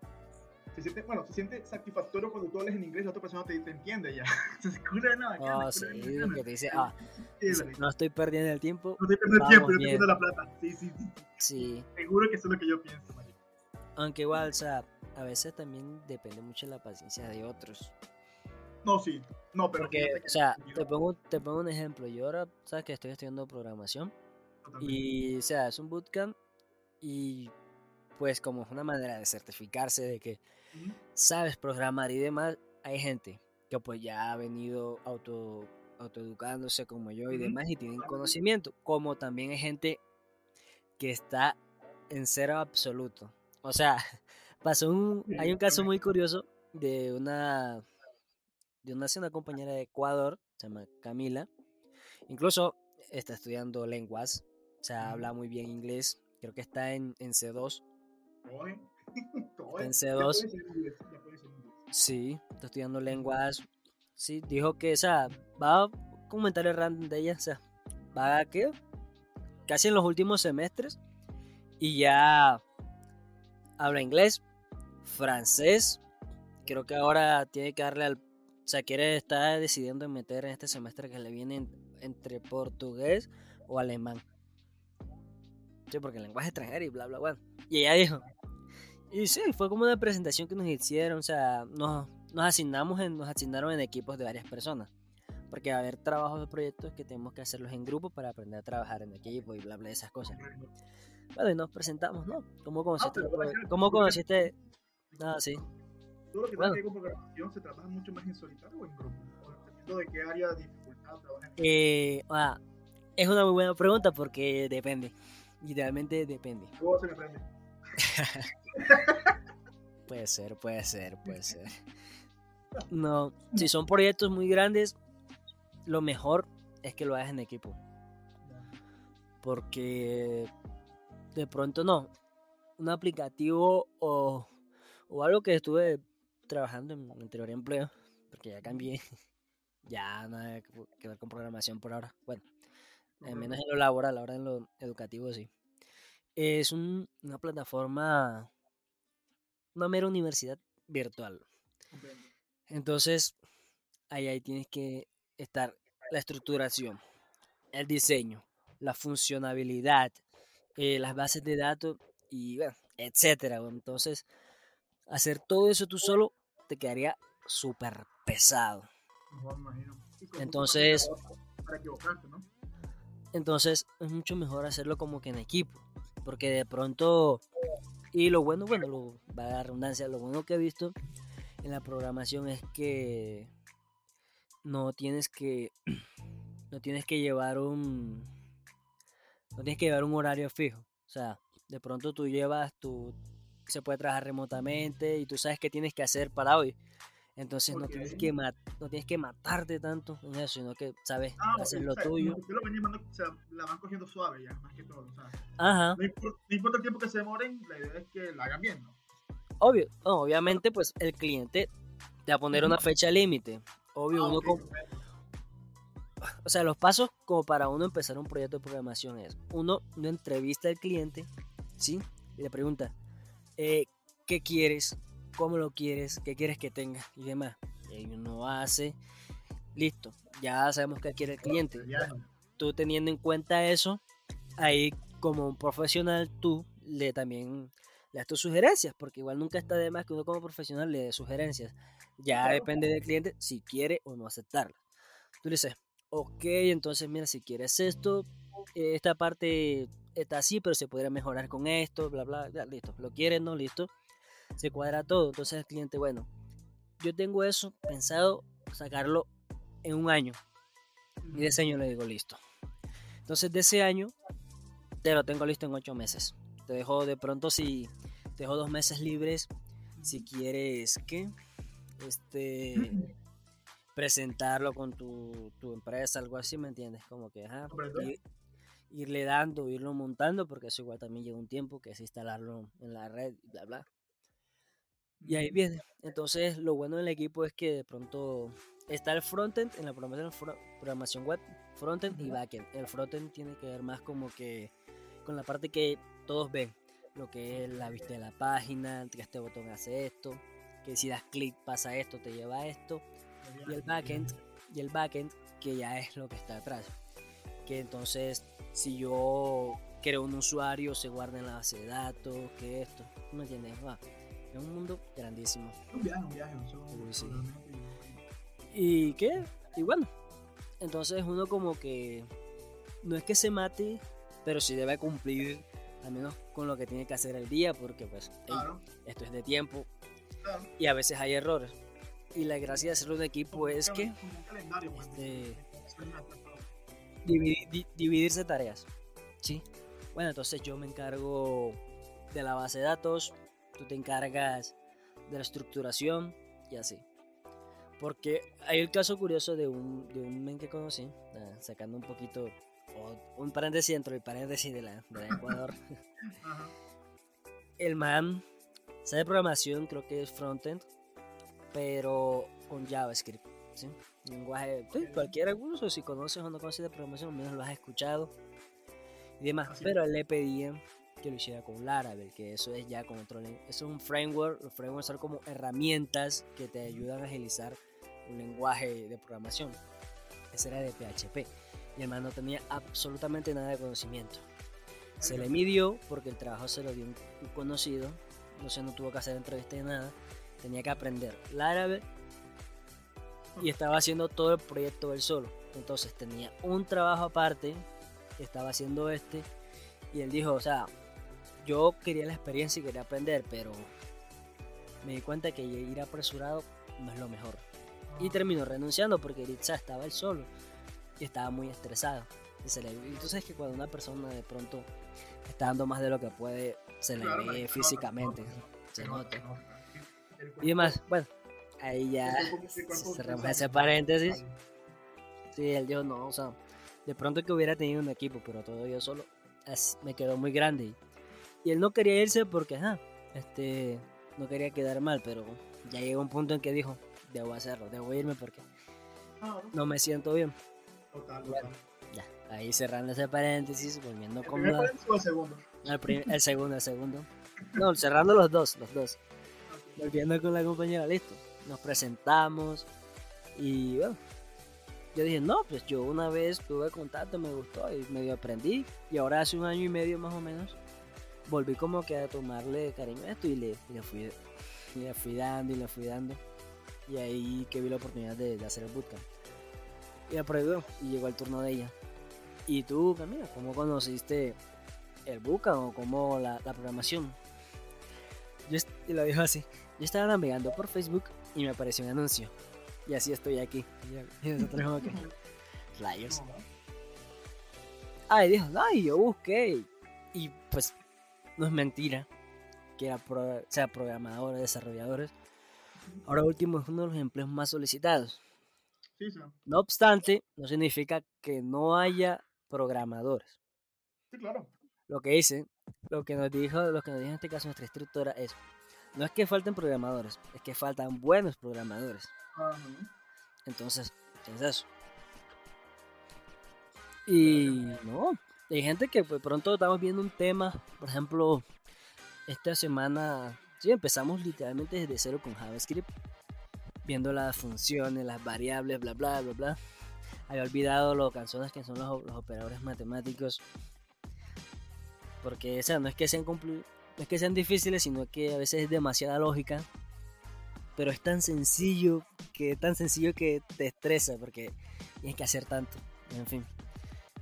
Se siente, bueno, se siente satisfactorio cuando tú hablas en inglés y la otra persona te, te entiende ya. Se escucha una bacana. Oh, se sí, bacana. que te dice, ah, Sí, no estoy perdiendo el tiempo. No estoy perdiendo vamos tiempo, yo bien. estoy perdiendo la plata. Sí, sí, sí. Sí, Seguro que eso es lo que yo pienso, marica. Aunque igual, o sea, a veces también depende mucho de la paciencia de otros. No, sí. No, pero Porque, o sea, te pongo, te pongo un ejemplo. Yo ahora, sabes que estoy estudiando programación. Y, o sea, es un bootcamp. Y, pues, como es una manera de certificarse de que Sabes programar y demás, hay gente que, pues, ya ha venido auto, autoeducándose como yo y demás y tienen conocimiento. Como también hay gente que está en cero absoluto. O sea, pasó un, hay un caso muy curioso de una, de una, compañera de Ecuador, se llama Camila. Incluso está estudiando lenguas, o sea, habla muy bien inglés. Creo que está en, en C2. Oye, En ya C2. puede ser inglés, ya puede ser inglés. Sí, está estudiando lenguas. Sí, dijo que, o sea, va a comentario random de ella, o sea, va a que casi en los últimos semestres y ya habla inglés, francés. Creo que ahora tiene que darle al. O sea, quiere estar decidiendo en meter en este semestre que le viene en- entre portugués o alemán. Sí, porque el lenguaje extranjero y bla, bla, bla. Y ella dijo. Y sí, fue como una presentación que nos hicieron, o sea, nos, nos asignamos en, nos asignaron en equipos de varias personas. Porque va a haber trabajos de proyectos que tenemos que hacerlos en grupo para aprender a trabajar en equipo y bla, bla, esas cosas. Bueno, y nos presentamos, ¿no? ¿Cómo conociste? pero bacán, ¿Cómo conociste? Ah, sí. Todo lo que Bueno. con programación se trabaja mucho más en solitario o en grupo. Dependiendo de qué área de dificultad trabajas. Eh, ah, es una muy buena pregunta porque depende. Literalmente depende. Luego se me. Puede ser, puede ser, puede ser. No, si son proyectos muy grandes, lo mejor es que lo hagas en equipo. Porque de pronto no. Un aplicativo o, o algo que estuve trabajando en mi anterior empleo, porque ya cambié, ya nada que ver con programación por ahora. Bueno, al menos en lo laboral, ahora en lo educativo sí. Es un- una plataforma, una mera universidad virtual. Entonces, ahí, ahí tienes que estar la estructuración, el diseño, la funcionabilidad, eh, las bases de datos y bueno, etcétera. Entonces, hacer todo eso tú solo te quedaría súper pesado. Entonces-. Entonces, es mucho mejor hacerlo como que en equipo, porque de pronto, y lo bueno, bueno, lo, va a dar redundancia, lo bueno que he visto en la programación es que no tienes que no tienes que llevar un no tienes que llevar un horario fijo. O sea de pronto tú llevas tu se puede trabajar remotamente y tú sabes qué tienes que hacer para hoy entonces no tienes que no tienes que matarte tanto en eso sino que sabes Ah, hacer o lo sea, tuyo como que ustedes lo van llevando, o sea, la van cogiendo suave ya, más que todo. O sea, ajá no, importa, no importa el tiempo que se demoren, la idea es que la hagan bien, ¿no? obvio no, obviamente pues el cliente te va a poner una fecha límite obvio Ah, uno ok, como- comprendo. o sea, los pasos como para uno empezar un proyecto de programación es, uno, no entrevista al cliente, ¿sí? Y le pregunta, eh, ¿qué quieres? ¿Cómo lo quieres? ¿Qué quieres que tenga? Y demás. Y uno hace, listo, ya sabemos qué quiere el cliente. Tú teniendo en cuenta eso, ahí como un profesional tú le también le das tus sugerencias, porque igual nunca está de más que uno como profesional le dé sugerencias. Ya depende del cliente si quiere o no aceptarlas. Tú le dices, ok, entonces mira, si quieres esto, eh, esta parte está así, pero se podría mejorar con esto, bla, bla, bla, listo. Lo quieres, no, listo. Se cuadra todo. Entonces el cliente, bueno, yo tengo eso pensado sacarlo en un año. Y de ese año le digo, listo. Entonces de ese año te lo tengo listo en ocho meses. Te dejo de pronto si te dejo dos meses libres. Si quieres que este presentarlo con tu, tu empresa, algo así, ¿me entiendes? Como que ajá, Comprendo. ir- irle dando, irlo montando, porque eso igual también lleva un tiempo, que es instalarlo en la red, bla, bla. Y ahí viene. Entonces, lo bueno del equipo es que de pronto está el frontend en la programación, programación web, frontend y backend. El frontend tiene que ver más como que con la parte que todos ven, lo que es la vista de la página, que este botón hace esto, que si das clic pasa esto, te lleva a esto, y el backend, y el backend que ya es lo que está atrás. Que entonces, si yo crea un usuario, se guarda en la base de datos, que esto. ¿tú ¿Me entiendes? Va. Es un mundo grandísimo. Un viaje, un viaje. Uy, sí. ¿Y qué? Y bueno, entonces uno como que no es que se mate, pero sí debe cumplir al menos con lo que tiene que hacer el día, porque pues Claro, esto es de tiempo claro. y a veces hay errores. Y la gracia de hacerlo en equipo es que un este, divi- di- dividirse tareas. ¿Sí? Bueno, entonces yo me encargo de la base de datos, tú te encargas de la estructuración y así. Porque hay el caso curioso de un, de un men que conocí, eh, sacando un poquito, o un paréntesis dentro del paréntesis de la, de la Ecuador. Ajá. el man sabe programación, creo que es frontend, pero con JavaScript. ¿sí? Lenguaje, sí, cualquier si conoces o no conoces de programación, al menos lo has escuchado y demás. Así Pero le pedían que lo hiciera con Laravel, que eso es ya con otro len- Eso es un framework. Los frameworks son como herramientas que te ayudan a agilizar un lenguaje de programación. Ese era de PHP. Y el man no tenía absolutamente nada de conocimiento. Se le midió porque el trabajo se lo dio un, un conocido, entonces no tuvo que hacer entrevista ni nada, tenía que aprender Laravel y estaba haciendo todo el proyecto él solo. Entonces tenía un trabajo aparte, estaba haciendo este, y él dijo, o sea, yo quería la experiencia y quería aprender, pero me di cuenta que ir apresurado no es lo mejor. Y terminó renunciando porque Iritza estaba él solo y estaba muy estresado. Y se le, tú sabes que cuando una persona de pronto está dando más de lo que puede, se le Claro, ve se nota, físicamente. se Se nota, se Y demás, bueno, ahí ya cuerpo cerramos ese paréntesis. Sí, él dijo, no, o sea, de pronto que hubiera tenido un equipo, pero todo yo solo, me quedó muy grande. Y, y él no quería irse porque, ajá, este, no quería quedar mal, pero ya llegó un punto en que dijo, debo hacerlo, debo irme porque Claro, no me siento bien. total, Bueno. total. Ya, ahí cerrando ese paréntesis, volviendo ¿El con primer la- paréntesis o el segundo? el, el segundo, el segundo. No, cerrando los dos, los dos. Volviendo con la compañera, listo. Nos presentamos y bueno, yo dije, no, pues yo una vez tuve contacto, me gustó y medio aprendí. Y ahora hace un año y medio más o menos, volví como que a tomarle cariño a esto y le, y le fui, y le fui dando y le fui dando. Y ahí que vi la oportunidad de, de hacer el bootcamp. Y aprobé y llegó el turno de ella. ¿Y tú, Camila, cómo conociste el bootcamp o cómo la, la programación? Yo, y lo dijo así. Yo estaba navegando por Facebook y me apareció un anuncio. Y así estoy aquí. Y- nosotros como que, rayos. No, Ah, y dijo, ay, yo busqué. Y pues, no es mentira que era pro- sea programadores, desarrolladores. Ahora último es uno de los empleos más solicitados. Sí, sí. No obstante, no significa que no haya programadores. Sí, claro. Lo que dice, lo que nos dijo, lo que nos dijo en este caso nuestra instructora es, no es que falten programadores, es que faltan buenos programadores. Ajá. Entonces, es eso. Y no, hay gente que de pronto estamos viendo un tema, por ejemplo, esta semana, sí, empezamos literalmente desde cero con JavaScript, viendo las funciones, las variables, bla, bla, bla, bla. Había olvidado lo canciones que son los, los operadores matemáticos. Porque, o sea, no es que sean no es que sean difíciles, sino que a veces es demasiada lógica. Pero es tan sencillo que tan sencillo que te estresa porque tienes que hacer tanto. En fin.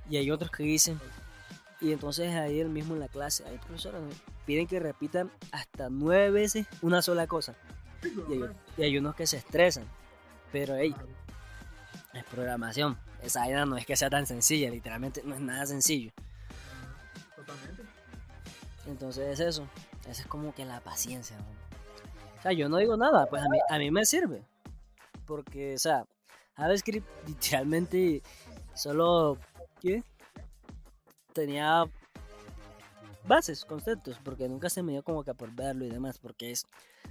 Y hay otros que dicen, y entonces ahí el mismo en la clase, ay profesora, me piden que repitan hasta nueve veces una sola cosa. Y hay, y hay unos que se estresan. Pero hey, es programación. Esa vaina no es que sea tan sencilla, literalmente no es nada sencillo. Totalmente. Entonces es eso. Esa es como que la paciencia. ¿no? O sea, yo no digo nada, pues a mí, a mí me sirve. Porque, o sea, JavaScript literalmente solo ¿qué? tenía bases, conceptos, porque nunca se me dio como que por verlo y demás, porque es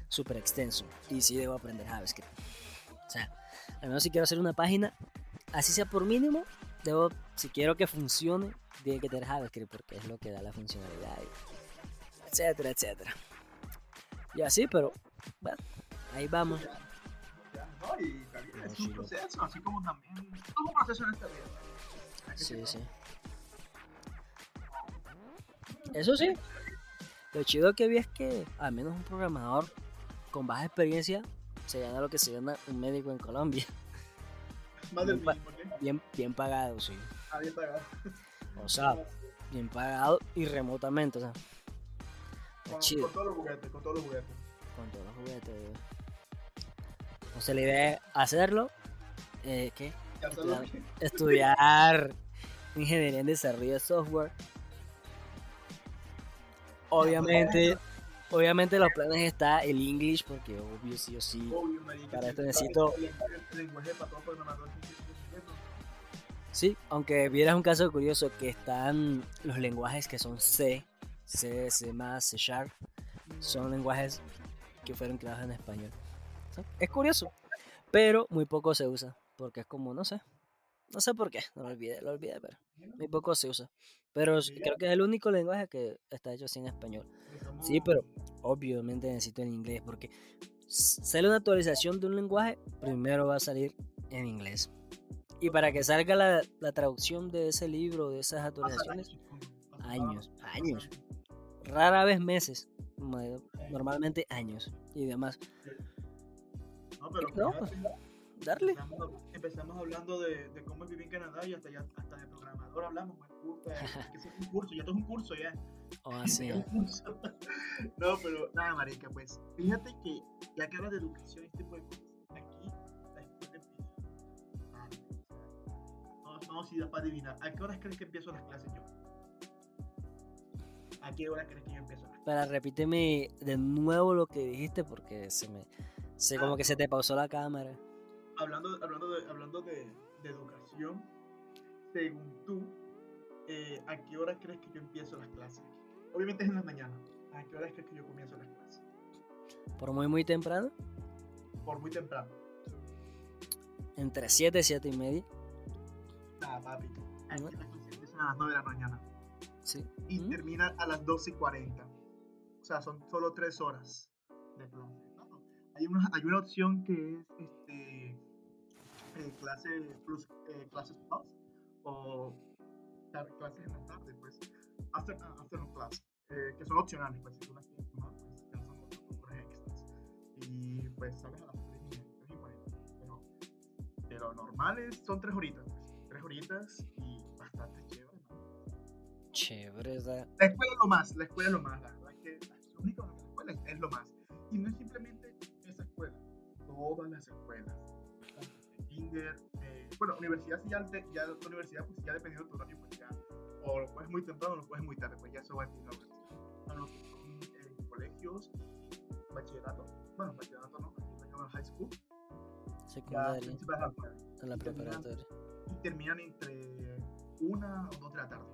súper extenso. Y sí debo aprender JavaScript. O sea, al menos si quiero hacer una página, así sea por mínimo, debo, si quiero que funcione, tiene que tener JavaScript, porque es lo que da la funcionalidad, y etcétera, etcétera. Y así, pero, bueno, ahí vamos. Ya, no, y también es un proceso, así como también. Todo es un proceso en esta vida. Sí, sí. Eso sí. Lo chido que vi es que al menos un programador con baja experiencia se gana lo que se gana un médico en Colombia. Más del Bien pa- mínimo, ¿qué? Bien, bien pagado, sí. Ah, bien pagado. O sea, bien pagado y remotamente, o sea. Con, chido. con todos los juguetes, con todos los juguetes. Con todos los juguetes. Entonces la idea es hacerlo. Eh, ¿Qué? Estudiar, estudiar ingeniería en desarrollo de software. Obviamente, obviamente los planes está el English porque obvio sí o sí. Obvio, marica, Para esto necesito- sí, aunque vieras un caso curioso que están los lenguajes que son C, C, C+, C Sharp, son lenguajes que fueron creados en español. ¿Sí? Es curioso, pero muy poco se usa, porque es como, no sé, no sé por qué, no lo olvidé, lo olvidé, pero muy poco se usa. Pero creo que es el único lenguaje que está hecho así en español. Sí, pero obviamente necesito el inglés, porque sale una actualización de un lenguaje, primero va a salir en inglés. Y para que salga la, la traducción de ese libro, de esas actualizaciones, años, años, rara vez meses, ma- normalmente años y demás. No, pero Darle. Empezamos, empezamos hablando de, de cómo vivir en Canadá y hasta, ya, hasta de programador hablamos. Puta, que es un curso, ya esto es un curso ya. O así. Curso. no, pero nada, marica, pues fíjate que ya que hablas de educación y este tipo de cosas, aquí la escuela empieza. sea, No, no, si da para adivinar. ¿A qué horas crees que empiezo las clases yo? ¿A qué hora crees que yo empiezo las clases? Para repíteme de nuevo lo que dijiste porque se me... Se, como que se te pausó la cámara. Hablando, hablando, de, hablando de, de educación, según tú, eh, ¿a qué hora crees que yo empiezo las clases? Obviamente es en la mañana. ¿A qué hora crees que yo comienzo las clases? Por muy muy temprano, Por muy temprano. entre 7 y 7 y media. Nada, papi. Aquí Ujú. las clases empiezan a las 9 de la mañana Sí. y Ujú. terminan a las 12 y 40. O sea, son solo 3 horas de clase. No, no. Hay, una, hay una opción que es este, eh, clase plus, eh, clases plus o clases en la tarde, pues, after, afternoon class, eh, que son opcionales, pues, si tú las quieres tomar, pues, ya son horas extras. Y pues sales a las 3 y, 3 y 40. Pero, pero normales son 3 horitas, pues, 3 horitas y bastante chévere, ¿no? Chévere, sea, La escuela es lo más, la escuela es lo más, la verdad es que lo único que la escuela es, es lo más. Y no es simplemente esa escuela, todas las escuelas. Kinder, eh, bueno, universidad sí ya, ya la universidad pues ya dependiendo de tu horario pues ya, o lo puedes muy temprano o lo puedes muy tarde, pues ya eso va a de la universidad. A lo que son eh, colegios bachillerato, bueno, bachillerato no, aquí lo llaman high school, secundaria, en la preparatoria. y terminan entre una o dos de la tarde.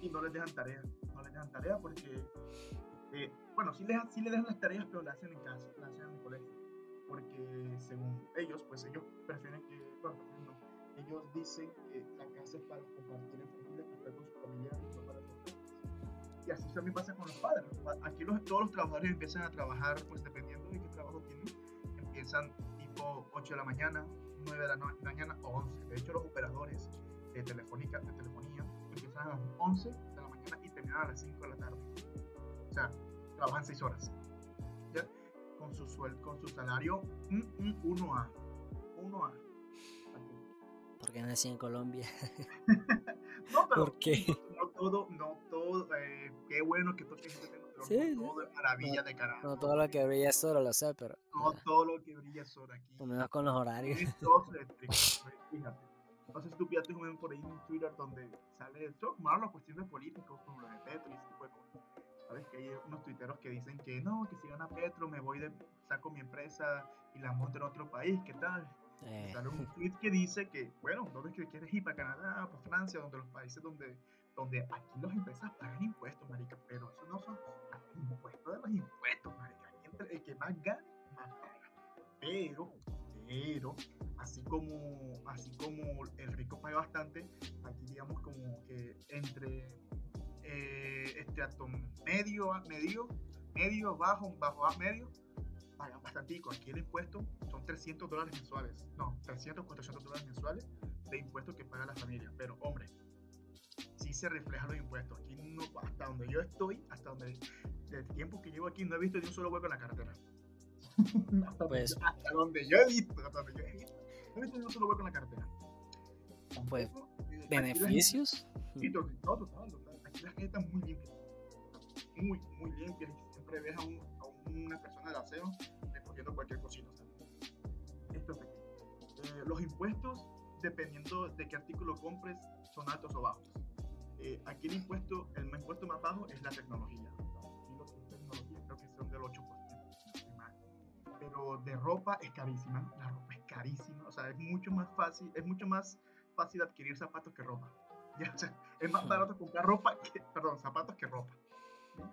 Y no les dejan tarea. No les dejan tarea porque, eh, bueno, sí les, sí les dejan las tareas, pero las hacen en casa, las hacen en el colegio. Porque según ellos, pues ellos prefieren que, bueno, no. Ellos dicen que la casa es para compartir en familia, para estar con su familia y no para tareas. Y así también pasa con los padres. Aquí los, todos los trabajadores empiezan a trabajar, pues dependiendo de qué trabajo tienen, empiezan tipo 8 de la mañana, 9 de la no- mañana o 11. De hecho, los operadores de, telefónica, de telefonía empiezan a las 11 de la mañana y terminan a las 5 de la tarde. O sea, trabajan 6 horas. Con su sueldo, con su salario mm, mm, 1A. 1A. Aquí. Porque nací en Colombia. No, pero ¿Por qué? no todo, no todo, eh, qué bueno que toques este tema, pero Sí, sí. no todo es maravilla de carajo. No todo lo que brilla es oro, lo sé, pero No todo lo que brilla es oro aquí. menos con los horarios. Es todo eléctrico, fíjate. No sé si tú pillaste un por ahí en Twitter donde sale esto, como hablan cuestiones políticas, como lo de Petro y ese tipo de cosas. Sabes que hay unos tuiteros que dicen que no, que si gana Petro me voy de, saco mi empresa y la monto en otro país, ¿qué tal? Eh, Sale un tweet que dice que, bueno, ¿dónde es que quieres ir? ¿Para Canadá? ¿Para Francia? Donde los países donde, donde aquí las empresas pagan impuestos, marica, pero eso no son impuestos de los impuestos, marica. Entre el que más gana, más paga. Pero, pero, así como, así como el rico paga bastante, aquí digamos como que entre eh, estrato medio, medio, medio, bajo, bajo, a medio, pagan bastante. Aquí el impuesto son 300 dólares mensuales. No, 300, 400 dólares mensuales de impuestos que paga la familia. Pero, hombre, si aquí se reflejan los impuestos. Aquí no, hasta donde yo estoy, hasta donde, del tiempo que llevo aquí, no he visto ni un solo hueco en la carretera. hasta, Pues- donde, hasta donde yo he visto, hasta donde yo he visto, no he visto ni un solo hueco en la carretera. Pues, ¿Beneficios? Sí, total, total. Aquí la gente está muy limpia. Muy, muy limpia. y Siempre ves a, un- a una persona de aseo recogiendo cualquier cosita. o sea, esto es aquí. Eh, los impuestos, dependiendo de qué artículo compres, son altos o bajos. Eh, aquí el impuesto, el impuesto más bajo es la tecnología. Aquí lo que es tecnología creo que son del 8%. si no estoy mal. Pero de ropa es carísima. La ropa es carísima. O sea, es mucho más fácil, es mucho más fácil adquirir zapatos que ropa. Ya, o sea, es más barato comprar ropa que, perdón, zapatos que ropa.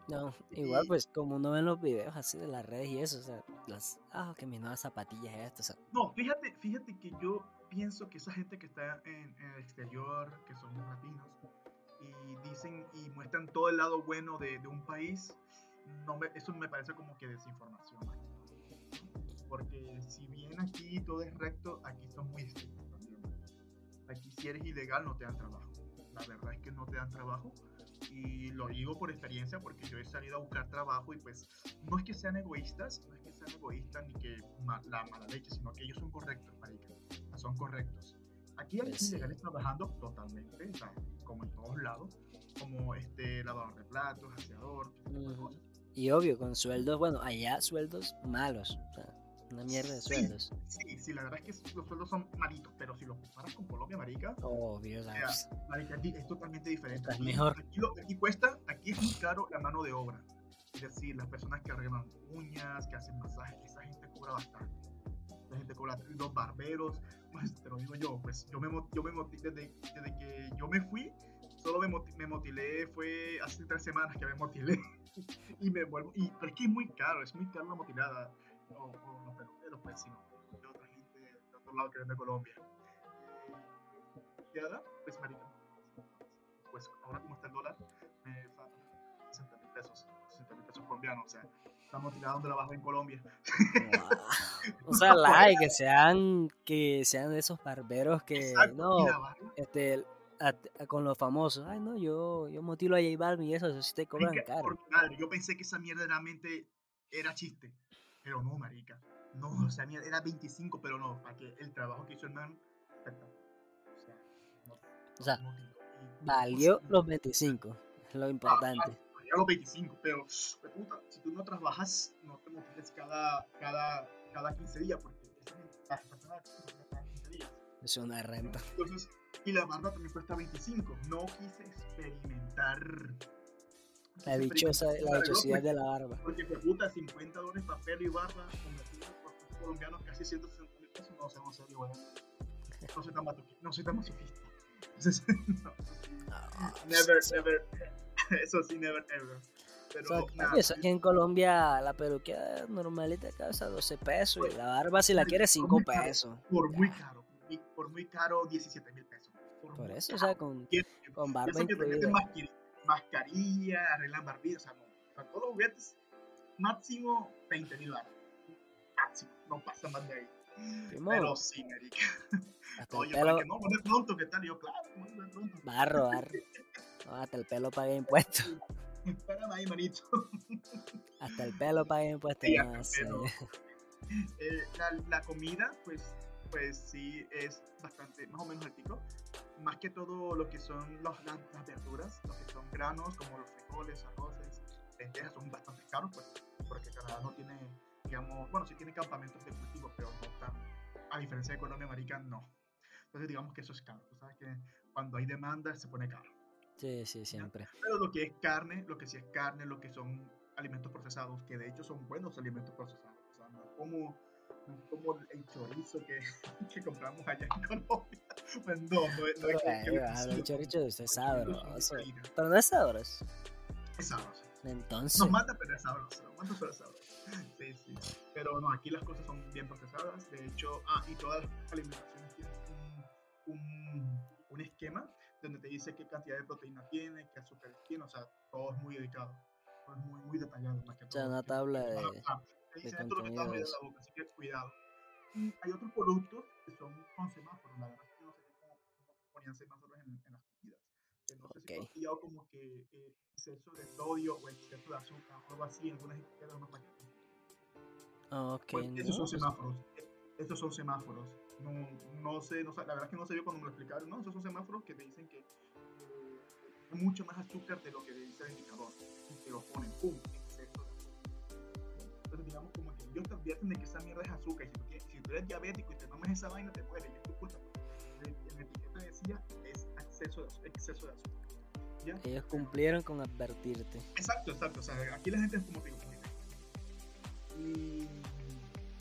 No, igual pues como uno ve en los videos así de las redes y eso, o sea, las, ah, que mis nuevas zapatillas estas, o sea, No, fíjate, fíjate que yo pienso que esa gente que está en, en el exterior, que son latinos, y dicen y muestran todo el lado bueno de, de un país, no me- eso me parece como que desinformación. Porque si bien aquí todo es recto, aquí son muy estrictos también. Aquí si eres ilegal no te dan trabajo. La verdad es que no te dan trabajo. Y lo digo por experiencia porque yo he salido a buscar trabajo y pues no es que sean egoístas, no es que sean egoístas ni que ma- la mala leche, sino que ellos son correctos, marica. Son correctos. Aquí hay Pues sí. ilegales trabajando totalmente, o sea, como en todos lados, como este lavador de platos, aseador, Ujú. cosas. y obvio, con sueldos, bueno, allá sueldos malos, o sea, una mierda de Sí. sueldos, Sí, sí, la verdad es que los sueldos son malitos, pero si los comparas con Colombia, marica, obvio, o sea, marica, es totalmente diferente. Aquí, mejor. Aquí, lo, aquí cuesta, aquí es muy caro la mano de obra. Es decir, las personas que arreglan uñas, que hacen masajes, esa gente cobra bastante. La gente cobra, los barberos, pues te lo digo yo, pues yo me, yo me desde, desde que yo me fui, solo me, me motilé, fue hace tres semanas que me motilé. y me vuelvo, y, pero es que es muy caro, es muy caro la motilada. O, o los peluqueros, pues, sino de otra gente de otro lado que viene de Colombia. Eh, motilada, pues, marica, pues ahora como está el dólar, me sale 60 mil pesos, 60 mil pesos colombianos, o sea, la motilada donde la bajo en Colombia. o sea, la que sean, que sean de esos barberos que, Exacto, no, y este, a- a- con los famosos, ay no, yo, yo motilo a J Balvin y eso, eso sí te cobran caro, por mi madre, yo pensé que esa mierda realmente era chiste, pero no, marica, no, o sea, mierda, era 25, pero no, para que el trabajo que hizo el man, o sea, no- o sea, y- valió los 25, es lo importante, valía los 25, pero, puta, si tú no trabajas, no te motiles cada, cada, cada 15 días, porque las personas se motilan cada 15 días. es una renta, Entonces, y la barba también cuesta 25. No quise experimentar. La dichosa, la dichosidad de la barba, Porque, pues, puta, 50 dólares para pelo y barba, convertido por pesos colombianos, casi 160 mil pesos. No sé, no sé, igual. No soy tan masoqui- no soy tan masoquista. Entonces, no, Ah, never, sí. never. Eso sí, never, ever. Pero, O sea, nada, eso aquí en Colombia la peluquia normalita cabeza 12 pesos y la barba si la Marica, quieres por 5 muy caro, pesos. por muy Ya. caro. por muy- Por muy caro, 17 mil pesos. Por muy eso, o caro. sea, con, con barba que te incluida. Meten masquiri- mascarilla, arreglan barbilla, o sea, no. O sea, todos los juguetes, máximo 20 mil baros. Máximo, no pasa más de ahí. Pero sí, hasta el Oye, pelo, que no, vuelve pronto, ¿qué tal? Yo, claro, vuelve pronto. barro, barro. No, hasta el pelo paga impuestos. Espérame ahí, manito. Hasta el pelo paga impuestos. Sí, no pelo. Eh, la, la comida, pues, pues sí, es bastante, más o menos altico. Más que todo lo que son los, las, las verduras, lo que son granos, como los frijoles, arroces, lentejas, son bastante caros, pues, porque Canadá no tiene, digamos, bueno, sí tiene campamentos de cultivo, pero no tan, a diferencia de Colombia, marica, no. Entonces, digamos que eso es caro. Tú sabes que cuando hay demanda se pone caro. Sí, sí, siempre. Pero lo que es carne, lo que sí es carne, lo que son alimentos procesados, que de hecho son buenos alimentos procesados. O sea, no es como, no es como el chorizo que, que compramos allá en Colombia. Pues no, no, es- no es que- que- el chorizo es sabroso. Pero no es sabroso. Es sabroso. Entonces, Nos mata, pero es sabroso. Nos mata, pero es sabroso. Sí, sí. Pero no, aquí las cosas son bien procesadas. De hecho, ah, y todas las alimentaciones tienen un, un, un esquema donde te dice qué cantidad de proteína tiene, qué azúcar tiene. O sea, todo es muy dedicado. Todo es muy, muy detallado. Más que o sea, todo. una tabla de... Ah, ah, te dicen esto es lo que de en la boca, así que cuidado. Y hay otros productos que son con semáforos. La verdad es que no sé cómo, ponían semáforos en, en las comidas. Que no sé si pillado como que eh, exceso de sodio o exceso de azúcar o algo así en algunas etiquetas más paquetes. Ok. Pues, esos son semáforos. Estos son semáforos. No, no sé, no, la verdad es que no sé yo cuando me lo explicaron. No, esos son semáforos que te dicen que eh, mucho más azúcar de lo que dice el indicador. Y te lo ponen, pum, digamos como que ellos te advierten de que esa mierda es azúcar. Y si tú, quieres, si tú eres diabético y te tomas esa vaina, te mueres. Y es tu culpa. En la etiqueta decía es exceso de, exceso de azúcar. ¿Ya? Ellos cumplieron con advertirte. Exacto, exacto. O sea, aquí la gente es como digo. Y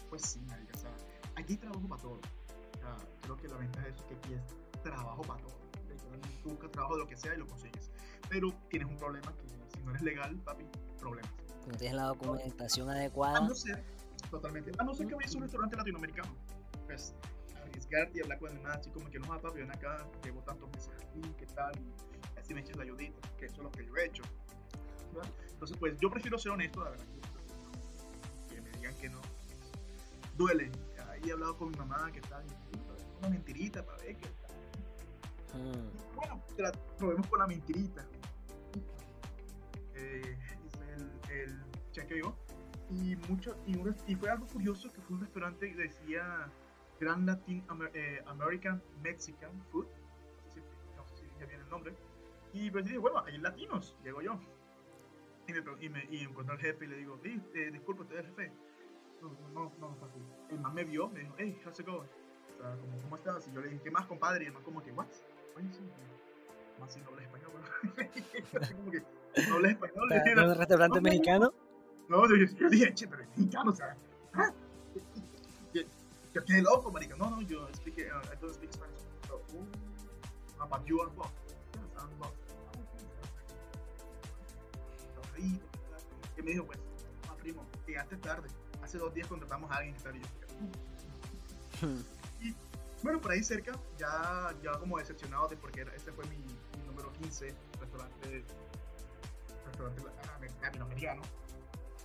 pues sí, marica, o sea, aquí trabajo para todo. O sea, creo que la ventaja de eso es que aquí es trabajo para todo. Tú buscas trabajo de lo que sea y lo consigues. Pero tienes un problema que si no eres legal, papi, problemas. No tienes la documentación adecuada. A no ser, totalmente. A no ser que vayas a un restaurante latinoamericano. Pues arriesgarte y hablar con el más así como que no, papi, ven acá, llevo tantos meses aquí, ¿qué tal? Y así me echas la ayudita, que eso es lo que yo he hecho. Entonces, pues yo prefiero ser honesto, la verdad que no. Duele. Ahí he hablado con mi mamá que tal. Una mentirita para ver qué tal. Mm. Bueno, la probemos con la mentirita. Eh, el chequeo. Y, mucho, y, y, fue algo curioso que fue un restaurante que decía Grand Latin eh, American Mexican Food. No sé, si, no sé si ya viene el nombre. Y pues dije, bueno, hay latinos, llego yo. Y, me, y, me, y encuentro al jefe y le digo, eh, disculpe, usted es jefe no, no, no, papi. El man me vio, me dijo, hey, how's it going? O sea, como, ¿cómo estás? Y yo le dije, ¿qué más, compadre? Y el man como que, what? Oye, sí, más si no hablas español, como que, no hablas español. ¿En un restaurante mexicano? No, yo, dije, che, pero es mexicano, o sea, ¿ah? Yo, yo quedé loco, marica. No, no, yo speak, uh, I don't speak Spanish. So, uh, but you are both. Yes, I'm. Y me dijo, pues, primo, llegaste tarde hace dos días contratamos a alguien que está hmm. Y bueno, por ahí cerca, ya, ya como decepcionado de porque este fue mi, número 15 restaurante, restaurante latinoamericano,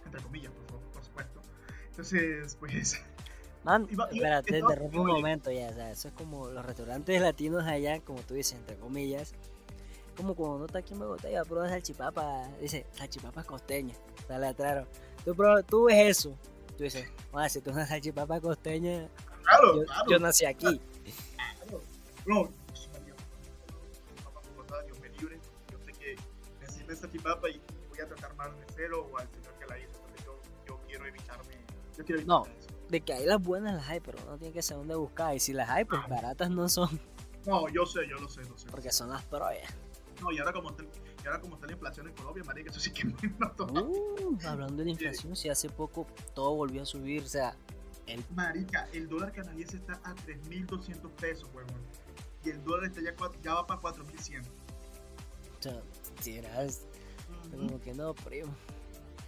entre comillas, por, por supuesto. Entonces, pues. Man, iba, espérate, te interrumpo un momento ya, o sea, eso es como los restaurantes latinos allá, como tú dices, entre comillas, como cuando uno está aquí en Bogotá y va a probar salchipapa, dice, salchipapa costeña, sale claro. Tú, tú ves eso, tú dices, bueno, si tú una salchipapa costeña, claro, yo, claro. yo nací aquí. Claro. No, Dios me libre. Yo sé que necesito salchipapa y voy a tratar mal al mesero o al Yo quiero no, de que hay las buenas las hay, pero uno tiene que saber dónde buscar. Y si las hay, pues ah. baratas no son. No, yo sé, yo lo sé, lo sé. Porque son las proyas. No, y ahora como está, y ahora como está la inflación en Colombia, marica, eso sí que me uh, Hablando de la inflación, si hace poco todo volvió a subir, o sea... El... Marica, el dólar canadiense está a 3.200 pesos, huevón. Y el dólar está ya, ya va para 4.100. O sea, si eras... Como que no, primo.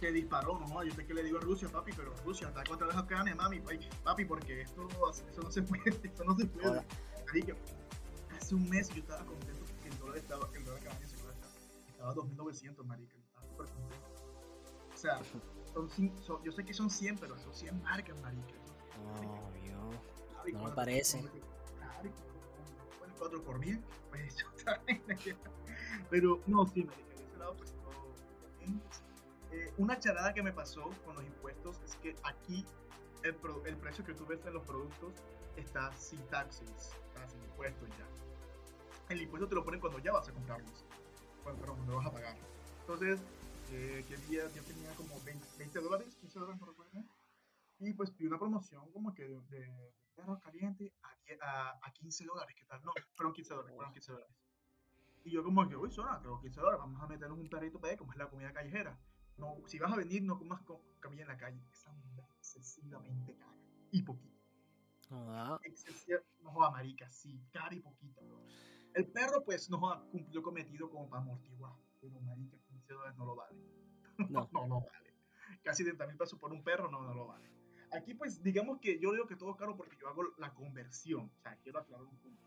Que disparó, no, yo sé que le digo a Rusia, papi, pero Rusia, está contra las Ucrania, mami, papi, porque esto, eso no se puede, esto no se puede. Marica, hace un mes yo estaba contento porque el dólar estaba, el dólar canadiense estaba 2.900, marica. Estaba súper contento. O sea, son, son, yo sé que son 100, pero son 100 marcas, marica. Oh, yo. No me parece. Bueno, 4 por 10, pues eso Pero no, sí, marica, de ese lado, pues todo bien. Eh, una charada que me pasó con los impuestos es que aquí el, pro, el precio que tú ves en los productos está sin taxes, está sin impuestos ya. El impuesto te lo ponen cuando ya vas a comprarlos perdón, me vas a pagar. Entonces, eh, día yo tenía como 20, 20, dólares, 15 dólares, no recuerdo. Y pues vi una promoción como que de, de perro caliente a, a, a, 15 dólares, ¿qué tal? No, fueron 15 dólares, fueron 15 dólares. Y yo como que, uy, suena, tengo 15 dólares, vamos a meternos un perrito para ver cómo es la comida callejera. No, si vas a venir, no comas comida en la calle. Es excesivamente cara y poquito. Ah. No joda marica, sí, cara y poquito, bro. El perro, pues, no cumplió cometido como para amortiguar. Pero, marica, 15 dólares no lo vale. No, no, no vale. Casi 30 mil pesos por un perro, no, no lo vale. Aquí, pues, digamos que yo digo que todo es caro porque yo hago la conversión. O sea, quiero aclarar un punto.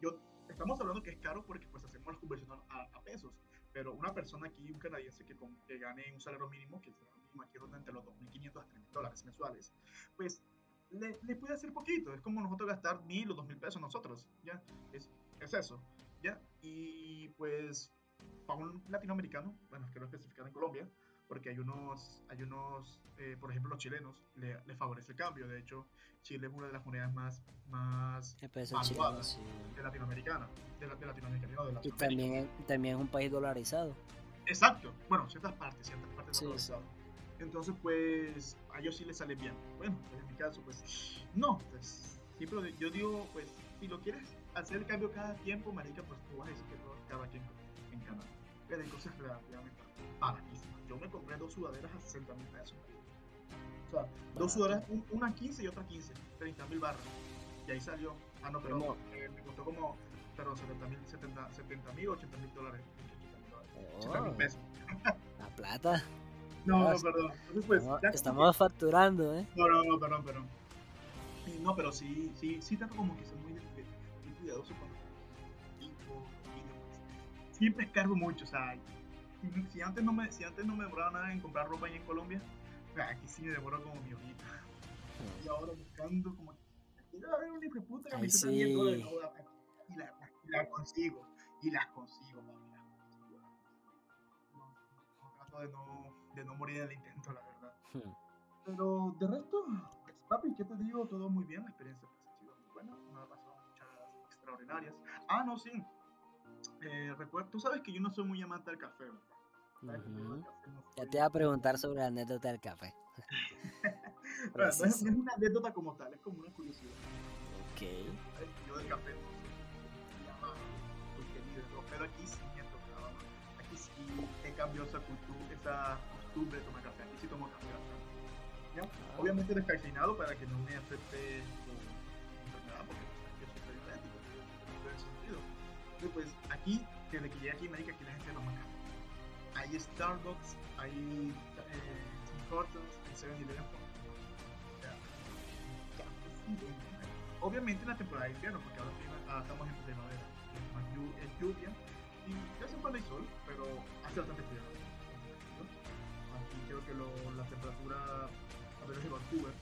Yo, estamos hablando que es caro porque, pues, hacemos la conversión a, pesos. Pero una persona aquí, un canadiense que, que gane un salario mínimo, que el mínimo aquí ronda entre los 2.500 a 3.000 dólares mensuales, pues le, le, puede hacer poquito. Es como nosotros gastar mil o dos mil pesos nosotros. ¿ya? Es es eso. ¿ya? Y pues para un latinoamericano, bueno, quiero especificar en Colombia, porque hay unos, hay unos eh, por ejemplo, los chilenos le, le, favorece el cambio. De hecho, Chile es una de las monedas más, más valuadas sí. de Latinoamericana. De, de Latinoamérica, no, de y también, también es un país dolarizado. Exacto. Bueno, ciertas partes, ciertas partes sí, dolarizadas. Entonces, pues, a ellos sí les sale bien. Bueno, pues, en mi caso, pues, no. Pues, siempre yo digo, pues, si lo quieres hacer el cambio cada tiempo, marica, pues tú vas a decir que todo cada quien en Canadá. Pero hay cosas relativamente. Yo me compré dos sudaderas a 60 mil pesos. O sea, dos sudaderas, un, una 15 y otra 15, 30 mil barras. Y ahí salió. Ah, no, pero eh, me costó como, perdón, 70 mil, 70, 70 mil, 80 mil dólares. 80 mil pesos. La plata. No, no, perdón. Entonces, pues, no, estamos facturando, ¿eh? No, no, no, perdón, perdón. No, pero sí, sí, sí tengo como que ser muy, muy cuidadoso con siempre cargo mucho, o sea, si antes no me, si antes no me demoraba nada en comprar ropa ahí en Colombia, aquí sí me demoro como mi hojita. Y ahora buscando como, quiero ver un hijo puta que me hizo sí. de moda, y la, y la consigo, y las consigo, papi, las consigo. No, no, trato de no, de no morir en el intento, la verdad. Hmm. Pero de resto, pues, papi, ¿qué te digo? Todo muy bien, la experiencia pues, ha sido muy buena, me ha pasado muchas extraordinarias. Ah, no, sí. Eh, recuerdo, tú sabes que yo no soy muy amante del café, ¿verdad? Uh -huh. Ya te iba a preguntar sobre la anécdota del café. bueno, no, es, una anécdota como tal, es como una curiosidad. Ok. Yo del café no se llama muy querido, pero aquí sí me ha tocado. Aquí sí he cambiado esa, cultura, esa costumbre de tomar café. Aquí sí tomo café. ¿Ya? Ah. Obviamente descafeinado para que no me afecte enfermedad, porque pues, yo soy diabético. En ese sentido. Entonces, pues aquí, desde que llegué aquí, que aquí la gente toma café hay Starbucks, hay eh, Tim Hortons, hay 7-Eleven. Obviamente en la temporada de invierno, porque ahora ah, estamos en primavera, es lluvia y casi cuando hay sol, pero hace bastante frío. Aquí creo que lo, la temperatura, a ver, de Vancouver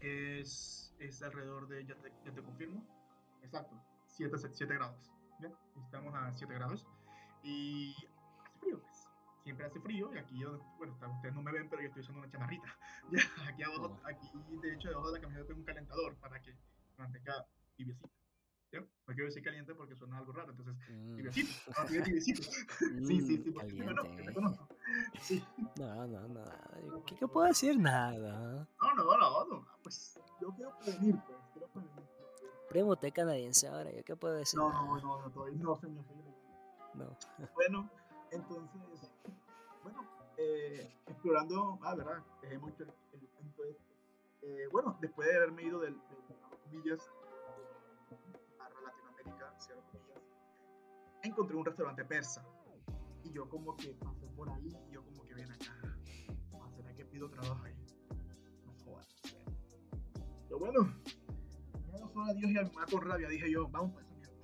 es, es alrededor de, ya te, ya te confirmo, exacto, 7, 7 grados. ¿ya? Estamos a 7 grados y hace frío, pues siempre hace frío y aquí yo, bueno, ustedes no me ven, pero yo estoy usando una chamarrita. Ya, aquí abajo, aquí de hecho debajo de la camiseta tengo un calentador para que mantenga tibiecito. ¿Ya? No quiero decir caliente porque suena algo raro, entonces mm. tibiecito, no, tibiecito. Mm, sí, sí, sí, porque caliente. no, conozco. Sí. No, no, no. ¿Qué, ¿Qué, puedo decir? Nada. No, no, no, no. Pues yo quiero prevenir, pues. Quiero prevenir. Primo, usted canadiense ahora, ¿yo qué puedo decir? No, no, no, no, todavía no, señor. No. Bueno, entonces, eh, explorando, ah, verdad, dejé mucho el, punto este. Eh, bueno, después de haberme ido del, del comillas a Latinoamérica, cierro encontré un restaurante persa. Y yo como que pasé por ahí y yo como que ven acá. ¿Será que pido trabajo ahí? No jodas. Pero bueno, no solo a Dios y a mi mamá con rabia, dije yo, vamos para esa mierda.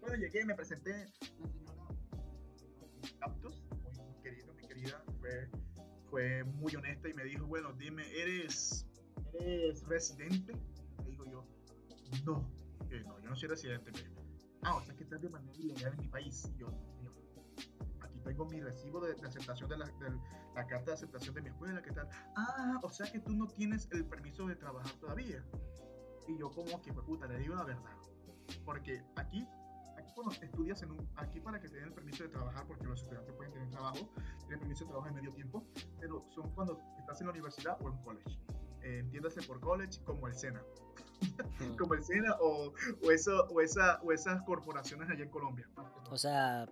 Bueno, llegué, me presenté, la señora Captus, fue, fue muy honesta y me dijo, bueno, dime, ¿eres, eres residente? Le digo yo, no, eh, no, yo no soy residente. Me dijo, ah, o sea que estás de manera ilegal en mi país. Y yo, yo aquí tengo mi recibo de, de aceptación de la, de la, carta de aceptación de mi escuela, ¿qué tal? Ah, o sea que tú no tienes el permiso de trabajar todavía. Y yo como que, pues, puta, le digo la verdad. Porque aquí cuando estudias en un, aquí para que te den el permiso de trabajar, porque los estudiantes pueden tener trabajo, tienen permiso de trabajo en medio tiempo, pero son cuando estás en la universidad o en college. Eh, entiéndase por college como el SENA. como el SENA o, o, eso, o, esa, o esas corporaciones allá en Colombia. O sea,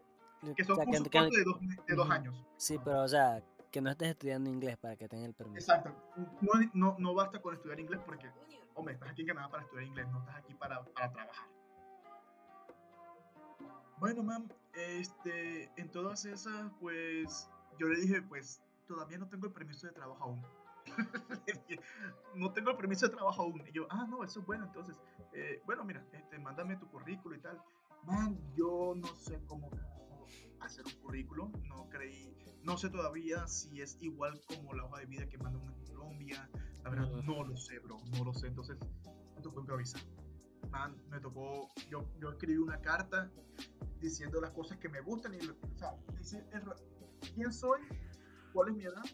que son o sea, cursos que- cortos de dos, de dos años. Sí, pero o sea, que no estés estudiando inglés para que tengas el permiso. Exacto. No, no, no basta con estudiar inglés porque, hombre, estás aquí en Canadá para estudiar inglés, no estás aquí para, para trabajar. Bueno, mam, este, en todas esas, pues, yo le dije, pues, todavía no tengo el permiso de trabajo aún. No tengo el permiso de trabajo aún. Y yo, ah, no, eso es bueno, entonces, eh, bueno, mira, este, mándame tu currículo y tal. Man, yo no sé cómo hacer un currículo, no creí, no sé todavía si es igual como la hoja de vida que mandan en Colombia. La verdad, no lo sé, bro, no lo sé. Entonces, me tocó improvisar. Man, me tocó, yo, yo escribí una carta diciendo las cosas que me gustan y, o sea, dice quién soy, cuál es mi edad,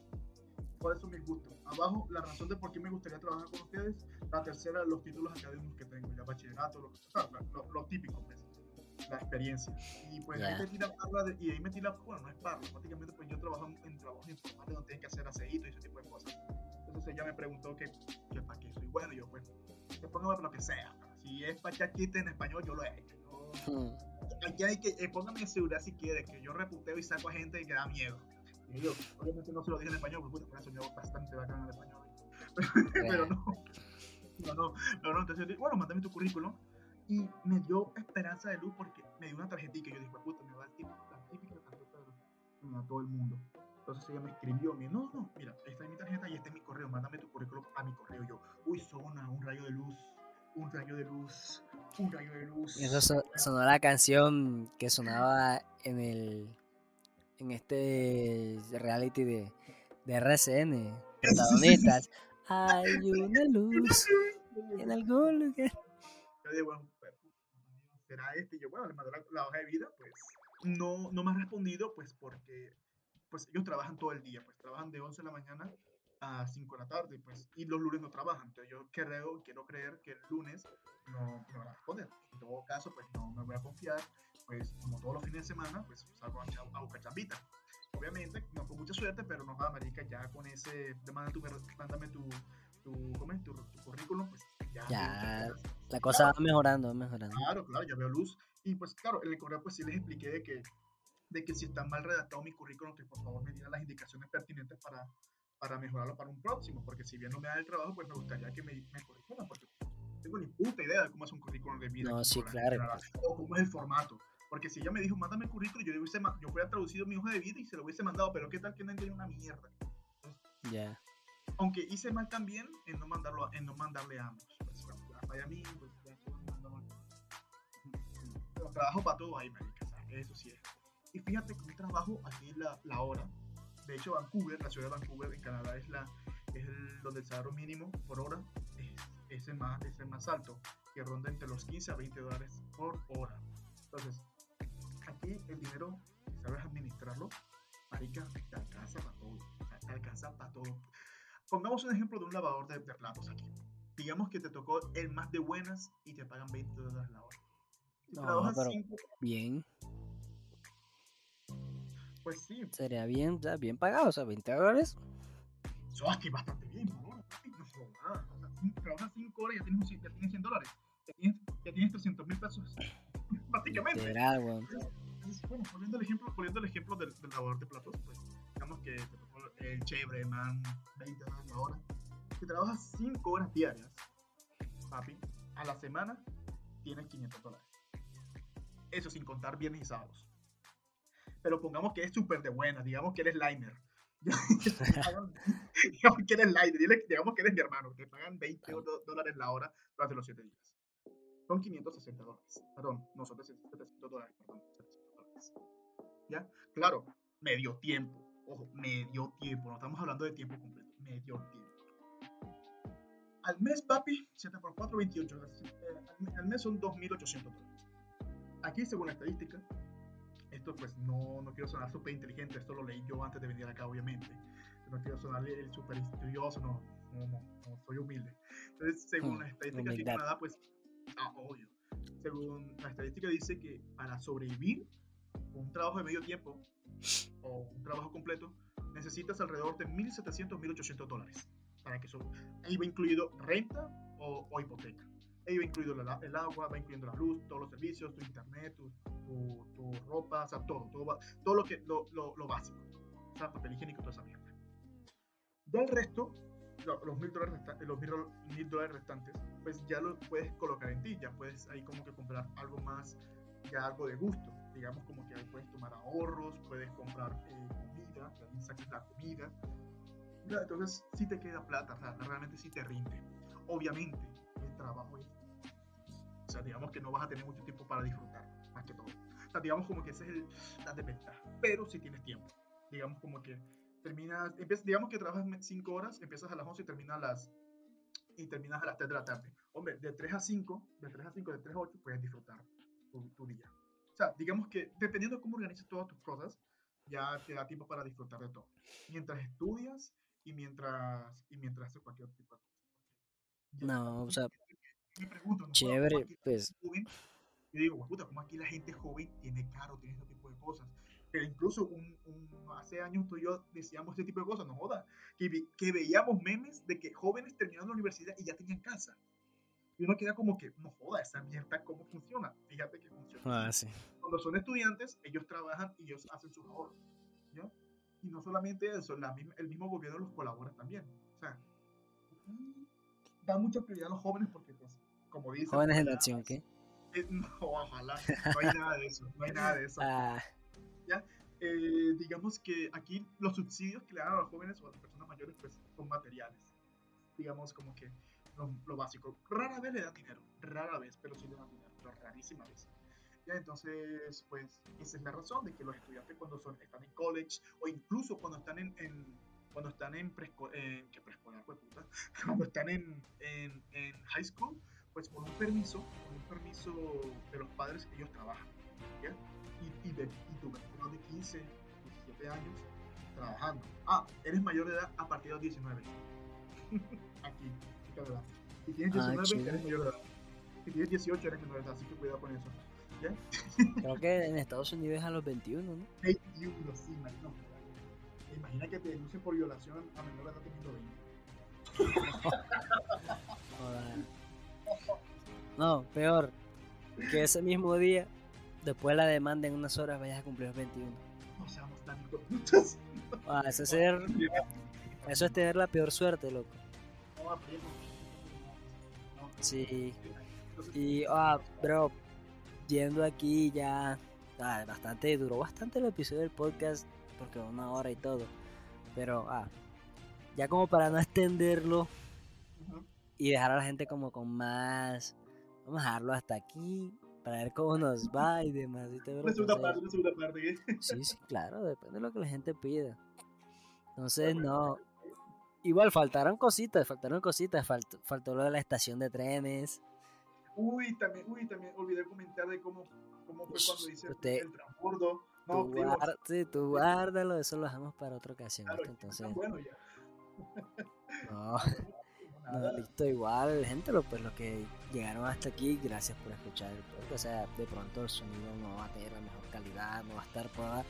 cuáles son mis gustos. Abajo, la razón de por qué me gustaría trabajar con ustedes. La tercera, los títulos académicos que tengo, ya bachillerato, lo, lo, lo típico, pues la experiencia. Y pues ahí me tira parla, de, y ahí me tira, bueno, no es parla, prácticamente pues yo trabajo en, trabajos informales donde tienes que hacer aceito y ese tipo de cosas. Entonces ella me preguntó que, que para qué soy bueno, y yo pues, que póngame para lo que sea. Si es para chachite en español, yo lo he hecho. Hmm. Aquí hay que, eh, póngame en seguridad si quiere, que yo reputeo y saco a gente que da miedo. Y yo, obviamente no se lo dije en español, porque por eso yo bastante bacán en español. Pero no. No, no, no, no, entonces, bueno, mándame tu currículum y me dio esperanza de luz porque me dio una tarjetita y yo dije, puta, me va a dar la típica tarjeta de a todo el mundo. Entonces ella me escribió, me no, no, mira, esta es mi tarjeta y este es mi correo, mándame tu currículum a mi correo. Yo, uy, zona, un rayo de luz, un rayo de luz, un rayo de luz. Y eso sonó la canción que sonaba en el en este reality de, de RCN, protagonistas. Hay una luz en algún lugar. Yo digo, bueno, será este. Y yo, bueno, le mandé la, hoja de vida, pues no, no me ha respondido, pues porque pues ellos trabajan todo el día, pues trabajan de 11 de la mañana a 5 de la tarde, pues, y los lunes no trabajan. Entonces yo creo, quiero creer que el lunes no me van a responder. En todo caso, pues no me voy a confiar, pues como todos los fines de semana, pues salgo a, a buscar chambita. Obviamente, no con mucha suerte, pero no va, marica, ya con ese, mándame tu, mándame tu, tu, ¿cómo es? tu, tu currículum, pues ya, la cosa va mejorando, va mejorando. Claro, claro, ya veo luz. Y pues claro, en el correo pues sí les expliqué de que, de que si está mal redactado mi currículum, que por favor me dieran las indicaciones pertinentes para, para mejorarlo para un próximo, porque si bien no me da el trabajo, pues me gustaría que me, me corrijan, porque tengo ni puta idea de cómo es un currículum de vida. No, sí, claro. O cómo es el formato. Porque si ella me dijo, mándame el currículum, yo, hubiese, yo hubiera traducido mi hoja de vida y se lo hubiese mandado, pero ¿qué tal que no entiende una mierda? Ya. Aunque hice mal también en no, mandarlo, en no mandarle a ambos. Pues, a mí, pues, Pero trabajo para todo ahí, marica, eso sí es. Y fíjate que mi trabajo aquí la, la hora. De hecho, Vancouver, la ciudad de Vancouver en Canadá es, la, es el, donde el salario mínimo por hora es, es, el más, es el más alto, que ronda entre los 15 a 20 dólares por hora. Entonces, aquí el dinero, si sabes administrarlo, marica, te alcanza para todo. Te alcanza para todo Pongamos un ejemplo de un lavador de, platos aquí. Digamos que te tocó el más de buenas y te pagan 20 dólares la hora. Si no, pero bien. Pues sí. Sería bien, bien pagado, o sea, 20 dólares. Eso aquí bastante bien, ¿no? No jodas. trabajas 5 horas y ya tienes, ya tienes 100 dólares. Ya tienes, ya tienes 300 mil pesos. Prácticamente. Será, bueno. bueno, poniendo el ejemplo, poniendo el ejemplo del, del lavador de platos, pues digamos que te tocó el chévere, man, 20 dólares la hora. Si trabajas 5 horas diarias, papi, a la semana tienes 500 dólares. Eso sin contar viernes y sábados. Pero pongamos que es súper de buena, digamos que eres liner. digamos que eres liner, digamos que eres mi hermano, te pagan 20 dólares la hora durante los 7 días. Son 560 dólares. Perdón, no son 700 dólares, perdón, 700 dólares. ¿Ya? Claro, medio tiempo Ojo, medio tiempo, no estamos hablando de tiempo completo, medio tiempo. Al mes, papi, 7 por 4, 28. Al mes son 2.800 dólares. Aquí, según la estadística, esto pues no, no quiero sonar súper inteligente, esto lo leí yo antes de venir acá, obviamente. No quiero sonar el súper estudioso, no, no, no, soy humilde. Entonces, según la estadística aquí en Canadá, pues, ah, obvio. Según la estadística dice que para sobrevivir un trabajo de medio tiempo o un trabajo completo, necesitas alrededor de 1.700, 1.800 dólares. Para que eso, ahí va incluido renta o, o hipoteca. Va incluido el, el, agua, va incluyendo la luz, todos los servicios, tu internet, tu, tu, ropa, o sea, todo, todo, todo lo, que, lo, lo, lo básico. O sea, papel higiénico, toda esa mierda. Del resto, los mil dólares, los mil dólares restantes, pues ya lo puedes colocar en ti, ya puedes ahí como que comprar algo más, ya algo de gusto digamos como que ahí puedes tomar ahorros, puedes comprar eh, comida, ahí saques la comida. entonces sí te queda plata, realmente sí te rinde. Obviamente, el trabajo es... O sea, digamos que no vas a tener mucho tiempo para disfrutar, más que todo. O sea, digamos como que esa es el, la desventaja. Pero si tienes tiempo. Digamos como que terminas, empiezas, digamos que trabajas 5 horas, empiezas a las 11 y terminas a las, y terminas a las 3 de la tarde. hombre, de 3 a 5, de 3 a 5, de 3 a 8, puedes disfrutar tu, tu día. O sea, digamos que dependiendo de cómo organizas todas tus cosas, ya te da tiempo para disfrutar de todo. Mientras estudias y mientras, y mientras haces cualquier tipo de cosa. Ya, No, o sea, me pregunto, ¿no? chévere, ¿Cómo aquí la pues, joven? Yo digo, puta, ¿cómo aquí la gente joven tiene caro, tiene este tipo de cosas? Que incluso un, un- hace años tú y yo decíamos este tipo de cosas, no joda, que, que veíamos memes de que jóvenes terminaron la universidad y ya tenían casa. Y uno queda como que, no joda, esa mierda, ¿cómo funciona? Fíjate que funciona. ah, sí. Cuando son estudiantes, ellos trabajan y ellos hacen sus ahorros. ¿ya? Y no solamente eso, la el mismo gobierno los colabora también. O sea, da mucha prioridad a los jóvenes porque, pues, como dicen... Jóvenes en ya- acción, ¿qué? eh, no, ojalá, no hay nada de eso, no hay nada de eso. Ah, Eh, digamos que aquí los subsidios que le dan a los jóvenes o a las personas mayores, pues, son materiales. Digamos como que lo, lo básico. Rara vez le dan dinero, rara vez, pero sí le dan dinero, pero rarísima vez. Ya, entonces, pues, esa es la razón de que los estudiantes cuando son, están en college o incluso cuando están en, en- cuando están en preescolar, ¿qué preescolar, pues, puta? cuando están en, en, en high school, pues con un permiso, con un permiso de los padres, ellos trabajan. ¿ya? Y, y, de, y tú de 15, 17 años trabajando. Ah, eres mayor de edad a partir de los 19. Aquí, Canadá. Si tienes Ah, 19, chido. eres mayor de edad. Si tienes 18, eres menor de edad, así que cuidado con eso. ¿Ya? creo que en Estados Unidos es a los 21, ¿no? 21, sí, no. Imagina que te denuncien por violación a menor de edad teniendo 20. No, peor. Que ese mismo día, después de la demanda en unas horas, vayas a cumplir los 21. No seamos tan putas. Ah, eso, es ser, eso es tener la peor suerte, loco. Sí. Y, ah, bro, yendo aquí ya, ah, bastante, duró bastante el episodio del podcast, porque una hora y todo. Pero, ah, ya como para no extenderlo. Y dejar a la gente como con más, vamos a dejarlo hasta aquí, para ver cómo nos va y demás. y todo, segunda parte, segunda parte. ¿eh? Sí, sí, claro, depende de lo que la gente pida. Entonces, no. Igual faltaron cositas, faltaron cositas, faltó, faltó lo de la estación de trenes. Uy, también, uy, también olvidé comentar de cómo, cómo fue cuando hice Usted- el transbordo. No, tú, primo, guar- sí, tú guárdalo, eso lo dejamos para otra ocasión. Entonces, bueno ya. no, listo, igual, gente, lo, pues los que llegaron hasta aquí, gracias por escuchar el podcast. O sea, de pronto el sonido no va a tener la mejor calidad, no va a estar toda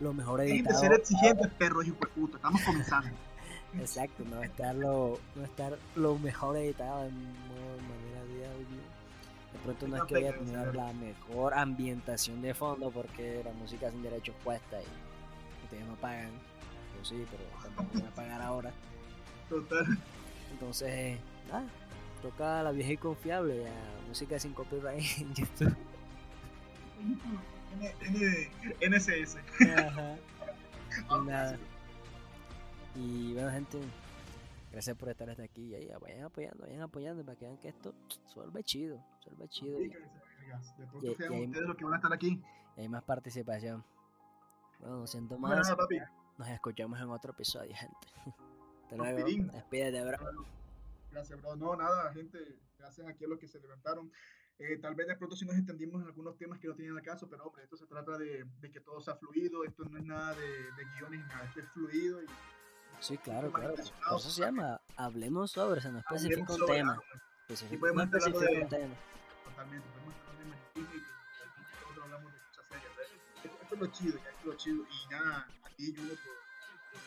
lo mejor Dejen de editado. ser exigentes, perros y puta. Estamos comenzando. Exacto, no va a estar lo, no va a estar lo mejor editado en modo manera de audio. De pronto no es que vaya a tener la mejor ambientación de fondo porque la música sin derechos cuesta y ustedes no pagan. Yo sí, pero tampoco van a pagar ahora. Total. Entonces, nada, toca la vieja y confiable, música sin copyright en YouTube. NSS. Ajá. Y nada. Y bueno, gente, gracias por estar hasta aquí. Y ahí, vayan apoyando, vayan apoyando para que vean que esto se vuelve chido, se vuelve chido. Sí. De Y- pronto y sean ahí- ustedes los que van a estar aquí. y hay más participación. Bueno, no siento más. papi. Nos escuchamos en otro episodio, gente. Hasta Nos luego. pirín. Despídete, bro. Gracias, bro. No, nada, gente. Gracias aquí a los que se levantaron. Eh, tal vez de pronto sí nos entendimos en algunos temas que no tienen el caso, pero hombre, esto se trata de, de que todo sea fluido. Esto no es nada de, de guiones nada. Esto es fluido y Sí, claro, claro. Por eso se llama Hablemos sobre, o sea, no especifica un tema. Especifica, podemos no estar hablando de- un tema. Totalmente. Podemos hablar de Maripili, que aquí todos hablamos de muchas series. Esto, esto es lo chido, ya, esto es lo chido. Y nada, a ti, Juno, por, por,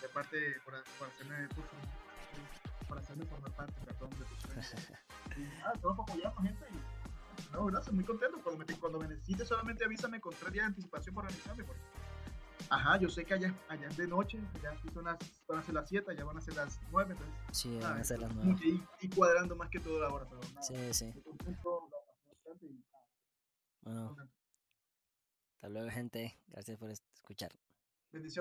de parte, por, por hacerme, por, por hacerme formar parte, perdón, de tu sueño. Y nada, todos apoyando, gente. Y, no, gracias, muy contento. Cuando me, cuando me necesites, solamente avísame con tres días de anticipación para organizarme. Porque... Ajá, yo sé que allá, allá es de noche, ya aquí son las, van a ser las 7, ya van a ser las 9, entonces Sí, ah, van a ser las como nuevas. que ir, ir cuadrando más que todo la hora, pero nada. Sí, sí. y nada, Bueno, hasta luego, gente. Gracias por escuchar. Bendiciones.